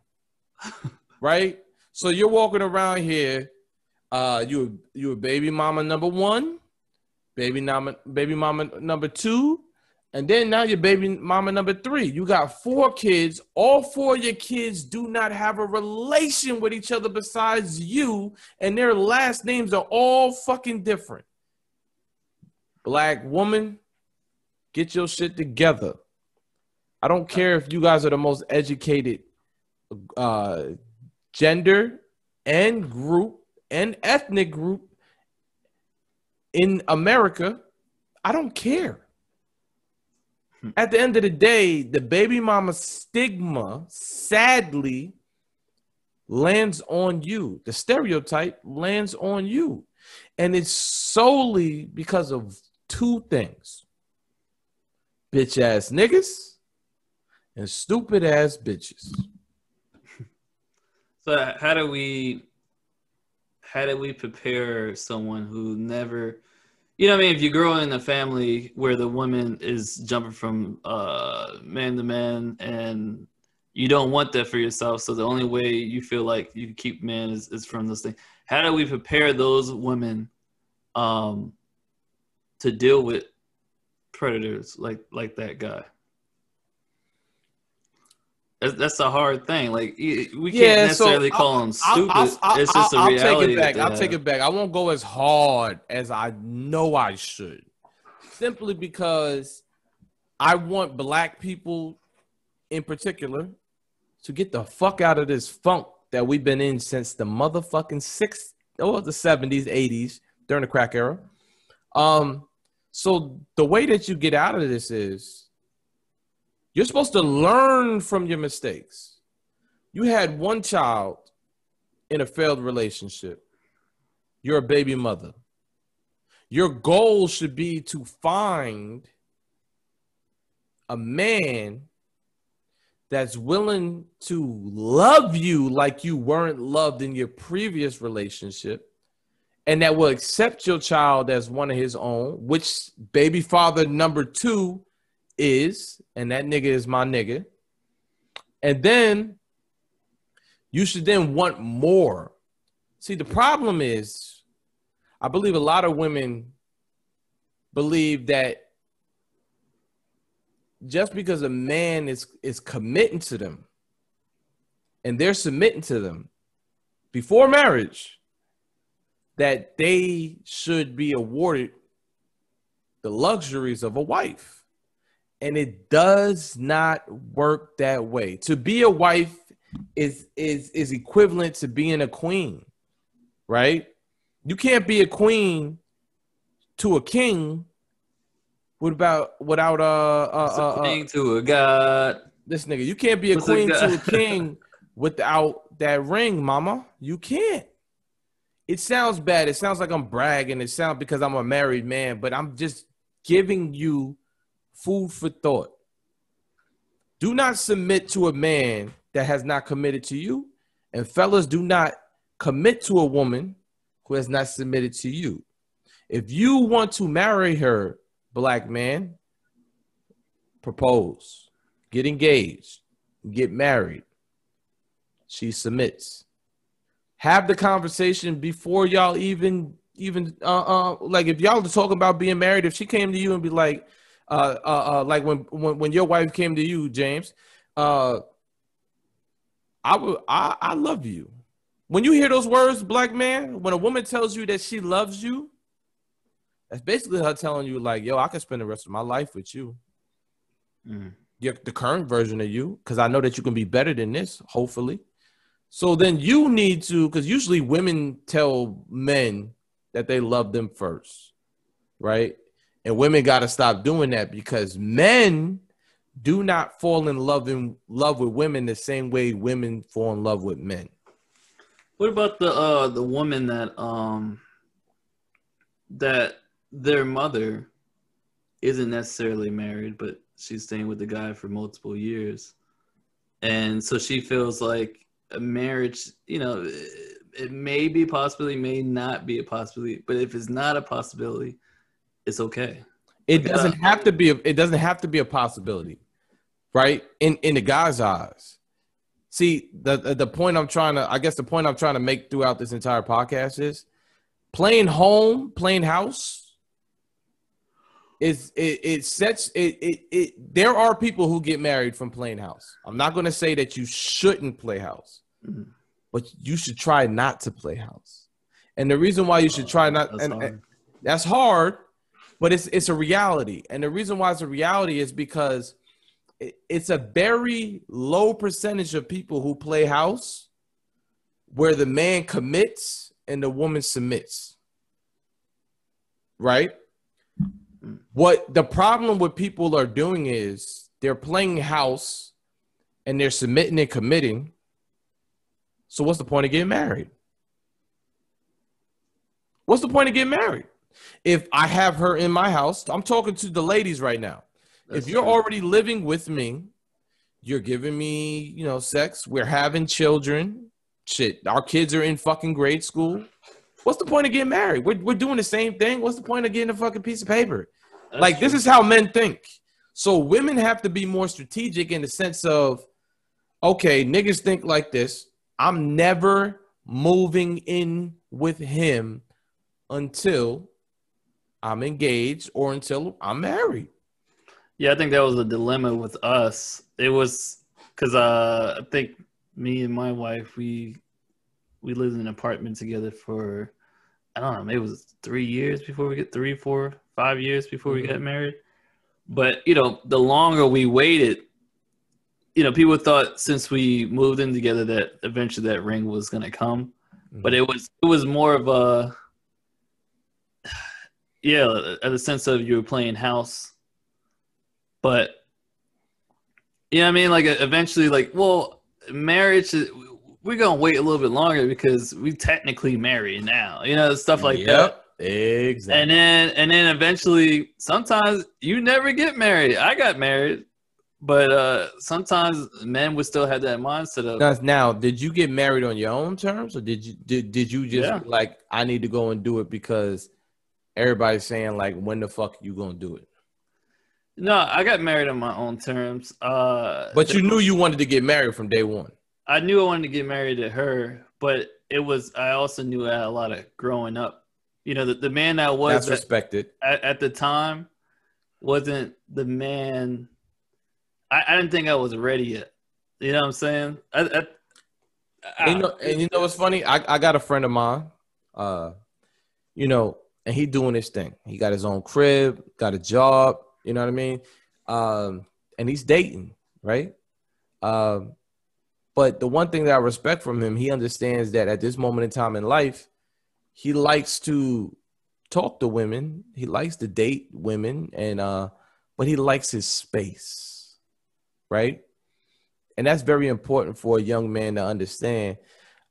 right? So you're walking around here. Uh, you you a baby mama number one, baby mama baby mama number two, and then now your baby mama number three. You got four kids. All four of your kids do not have a relation with each other besides you, and their last names are all fucking different. Black woman, get your shit together. I don't care if you guys are the most educated uh, gender and group and ethnic group in America. I don't care at the end of the day, the baby mama stigma sadly lands on you. The stereotype lands on you. And it's solely because of two things bitch ass niggas and stupid ass bitches. So, how do we how do we prepare someone who never you know, I mean, if you grow in a family where the woman is jumping from uh, man to man, and you don't want that for yourself, so the only way you feel like you can keep man is, is from this thing. How do we prepare those women um, to deal with predators like like that guy? That's, that's a hard thing. Like we can't yeah, necessarily so call them stupid. I'll, I'll, it's just a reality. I'll take it back. I'll take it back. I won't go as hard as I know I should, simply because I want black people, in particular, to get the fuck out of this funk that we've been in since the motherfucking six or oh, the seventies, eighties during the crack era. Um, so the way that you get out of this is you're supposed to learn from your mistakes. You had one child in a failed relationship. You're a baby mother. Your goal should be to find a man that's willing to love you like you weren't loved in your previous relationship and that will accept your child as one of his own, which baby father number two is, and that nigga is my nigga. And then you should then want more. See, the problem is, I believe a lot of women believe that just because a man is is committing to them and they're submitting to them before marriage that they should be awarded the luxuries of a wife and it does not work that way. To be a wife is is is equivalent to being a queen, right? You can't be a queen to a king without without uh, uh, uh, uh king to a god. This nigga, you can't be a What's queen a to a king without that ring, mama. You can't. It sounds bad. It sounds like I'm bragging. It sounds because I'm a married man, but I'm just giving you food for thought. Do not submit to a man that has not committed to you. And fellas, do not commit to a woman who has not submitted to you. If you want to marry her, black man, propose, get engaged, get married. She submits. Have the conversation before y'all even even uh, uh like if y'all are talking about being married, if she came to you and be like, uh, uh, uh, like when, when when your wife came to you, James, uh, I would I, I love you. When you hear those words, black man, when a woman tells you that she loves you, that's basically her telling you like, yo, I can spend the rest of my life with you. Mm. You're the current version of you, because I know that you can be better than this, hopefully. So then you need to, because usually women tell men that they love them first, right? And women got to stop doing that because men do not fall in love in love with women the same way women fall in love with men. What about the uh the woman that um that their mother isn't necessarily married, but she's staying with the guy for multiple years. And so she feels like a marriage, you know, it may be a possibility, may not be a possibility, but if it's not a possibility, it's okay. It doesn't have to be. A, it doesn't have to be a possibility, right? In in the guy's eyes. See the the point I'm trying to. I guess the point I'm trying to make throughout this entire podcast is playing home, playing house. Is it, it sets it, it it there are people who get married from playing house. I'm not going to say that you shouldn't play house, mm-hmm. but you should try not to play house. And the reason why you should try not that's and, hard. and that's hard but it's it's a reality, and the reason why it's a reality is because it's a very low percentage of people who play house where the man commits and the woman submits. Right? What the problem with people are doing is they're playing house and they're submitting and committing. So what's the point of getting married? What's the point of getting married? If I have her in my house, I'm talking to the ladies right now. That's if you're true. already living with me, you're giving me, you know, sex, we're having children, shit, our kids are in fucking grade school. What's the point of getting married? We're, we're doing the same thing. What's the point of getting a fucking piece of paper? That's like, true. this is how men think. So women have to be more strategic in the sense of, okay, niggas think like this. I'm never moving in with him until I'm engaged or until I'm married. Yeah, I think that was a dilemma with us. It was because uh, I think me and my wife we we lived in an apartment together for I don't know, maybe it was three years before we get three, four, five years before mm-hmm. we got married. But you know, the longer we waited, you know, people thought since we moved in together that eventually that ring was gonna come. Mm-hmm. But it was it was more of a yeah, the sense of you were playing house. But yeah, I mean, like eventually, like, well, marriage we're gonna wait a little bit longer because we technically married now, you know, stuff like yep, that. Exactly. And then and then eventually sometimes you never get married. I got married, but uh sometimes men would still have that mindset of now, now did you get married on your own terms or did you did, did you just yeah. like I need to go and do it because everybody's saying like when the fuck you gonna do it? No, I got married on my own terms. Uh But you knew you wanted to get married from day one. I knew I wanted to get married to her, but it was I also knew I had a lot of growing up. You know, the, the man that was That's respected at, at, the time wasn't the man. I, I didn't think I was ready yet. You know what I'm saying? I, I, I, you know, and you know what's funny? I, I got a friend of mine, uh, you know, and he doing his thing. He got his own crib, got a job. You know what I mean? Um, and he's dating, right? Um, but the one thing that I respect from him, he understands that at this moment in time in life, he likes to talk to women. He likes to date women, and uh, but he likes his space, right? And that's very important for a young man to understand.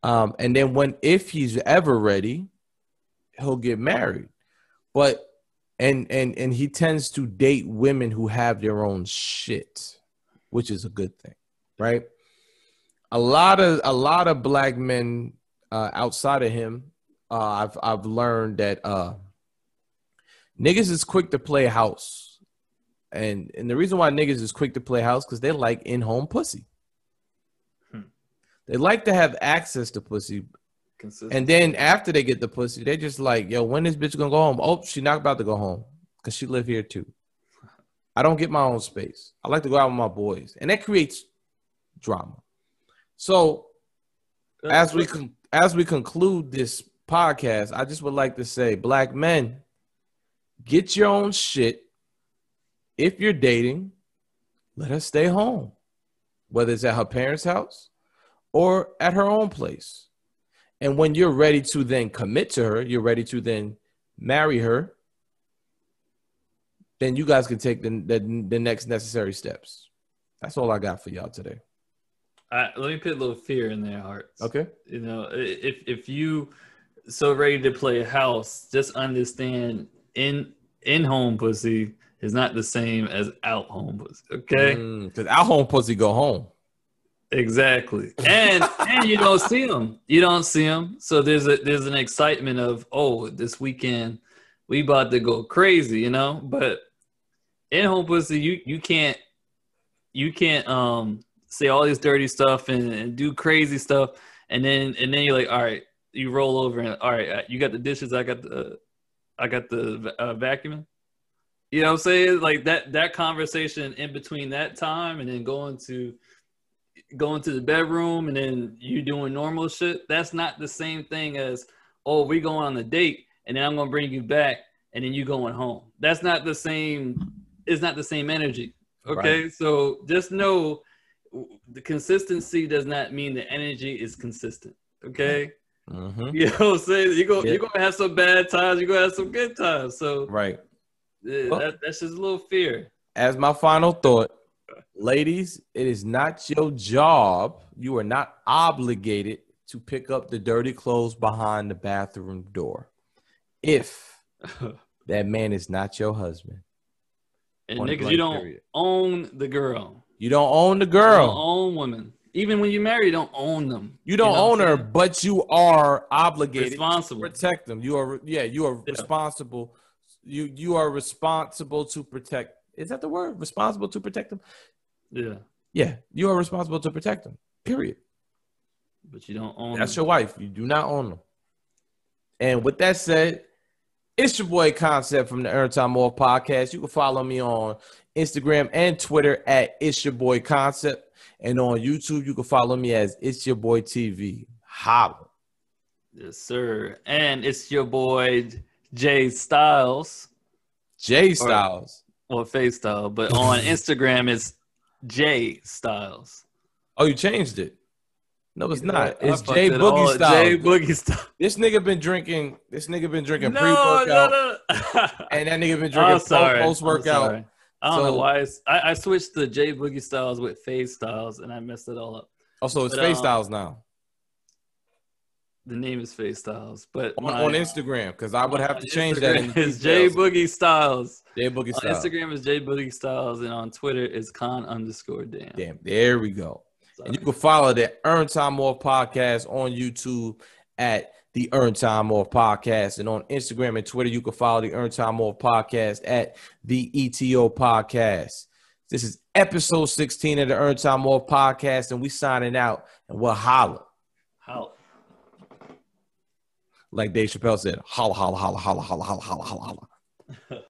Um, and then when if he's ever ready, he'll get married. But and and and he tends to date women who have their own shit, which is a good thing, right? a lot of a lot of black men uh, outside of him, uh, I've I've learned that uh, niggas is quick to play house, and and the reason why niggas is quick to play house because they like in home pussy. Hmm. They like to have access to pussy, and then after they get the pussy, they just like, yo, when this bitch gonna go home? Oh, she not about to go home because she live here too. I don't get my own space. I like to go out with my boys, and that creates drama. So, as we con- as we conclude this podcast, I just would like to say, black men, get your own shit. If you're dating, let her stay home, whether it's at her parents' house or at her own place. And when you're ready to then commit to her, you're ready to then marry her, then you guys can take the, the, the next necessary steps. That's all I got for y'all today. I, let me put a little fear in their hearts. Okay. You know, if if you so ready to play house, just understand in in home pussy is not the same as out home pussy. Okay. Because mm, out home pussy go home. Exactly. And and you don't see them. You don't see them. So there's a there's an excitement of oh this weekend we about to go crazy, you know. But in home pussy, you you can't you can't um say all this dirty stuff and, and, do crazy stuff, and then and then you're like, all right, you roll over and all right, you got the dishes, I got the, I got the uh, vacuuming. You know what I'm saying? Like that that conversation in between that time and then going to going to the bedroom and then you doing normal shit. That's not the same thing as oh we going on a date and then I'm gonna bring you back and then you going home. That's not the same. It's not the same energy. Okay, right. so just know the consistency does not mean the energy is consistent. Okay. Mm-hmm. You know what I'm saying? You're gonna, yeah. you're gonna have some bad times, you're gonna have some good times. So right. Yeah, well, that, that's just a little fear. As my final thought, ladies, it is not your job. You are not obligated to pick up the dirty clothes behind the bathroom door. If that man is not your husband. And niggas, you don't period. own the girl. You don't own the girl. own women. Even when you marry, you don't own them. You don't you know own her, but you are obligated responsible. to protect them. You are yeah, you are yeah. responsible. You you are responsible to protect. Is that the word? Responsible to protect them? Yeah. Yeah, you are responsible to protect them. Period. But you don't own That's them. your wife. You do not own them. And with that said, it's your boy Concept from the Earned Time Off podcast. You can follow me on Instagram, and Twitter at It's Your Boy Concept. And on YouTube, you can follow me as It's Your Boy TV. Holla. Yes, sir. And it's your boy Jay Styles. Jay Styles. Or, or Face Style, but on Instagram it's J Styles. Oh, you changed it. No, it's not. It's J Boogie Styles. Jay Boogie Styles. This nigga been drinking. This nigga been drinking no, pre-workout, no, no. and that nigga been drinking post-workout. I don't so, know why. I, I switched to J Boogie Styles with Face Styles, and I messed it all up. Also, oh, it's but, Face um, Styles now. The name is Face Styles, but on, on Instagram because I would have to change Instagram that. It's Jay Boogie Styles. Jay Boogie Styles. On Instagram is Jay Boogie Styles, and on Twitter is Con underscore Damn. Damn, there we go. Sorry. And you can follow the Earned Time Off podcast on YouTube at the Earned Time Off podcast, and on Instagram and Twitter you can follow the Earned Time Off podcast at the ETO podcast. This is episode 16 of the Earned Time Off podcast, and we signing out, and we'll holla. Holla like Dave Chappelle said, holla, holla, holla, holla, holla, holla, holla, holla, holla.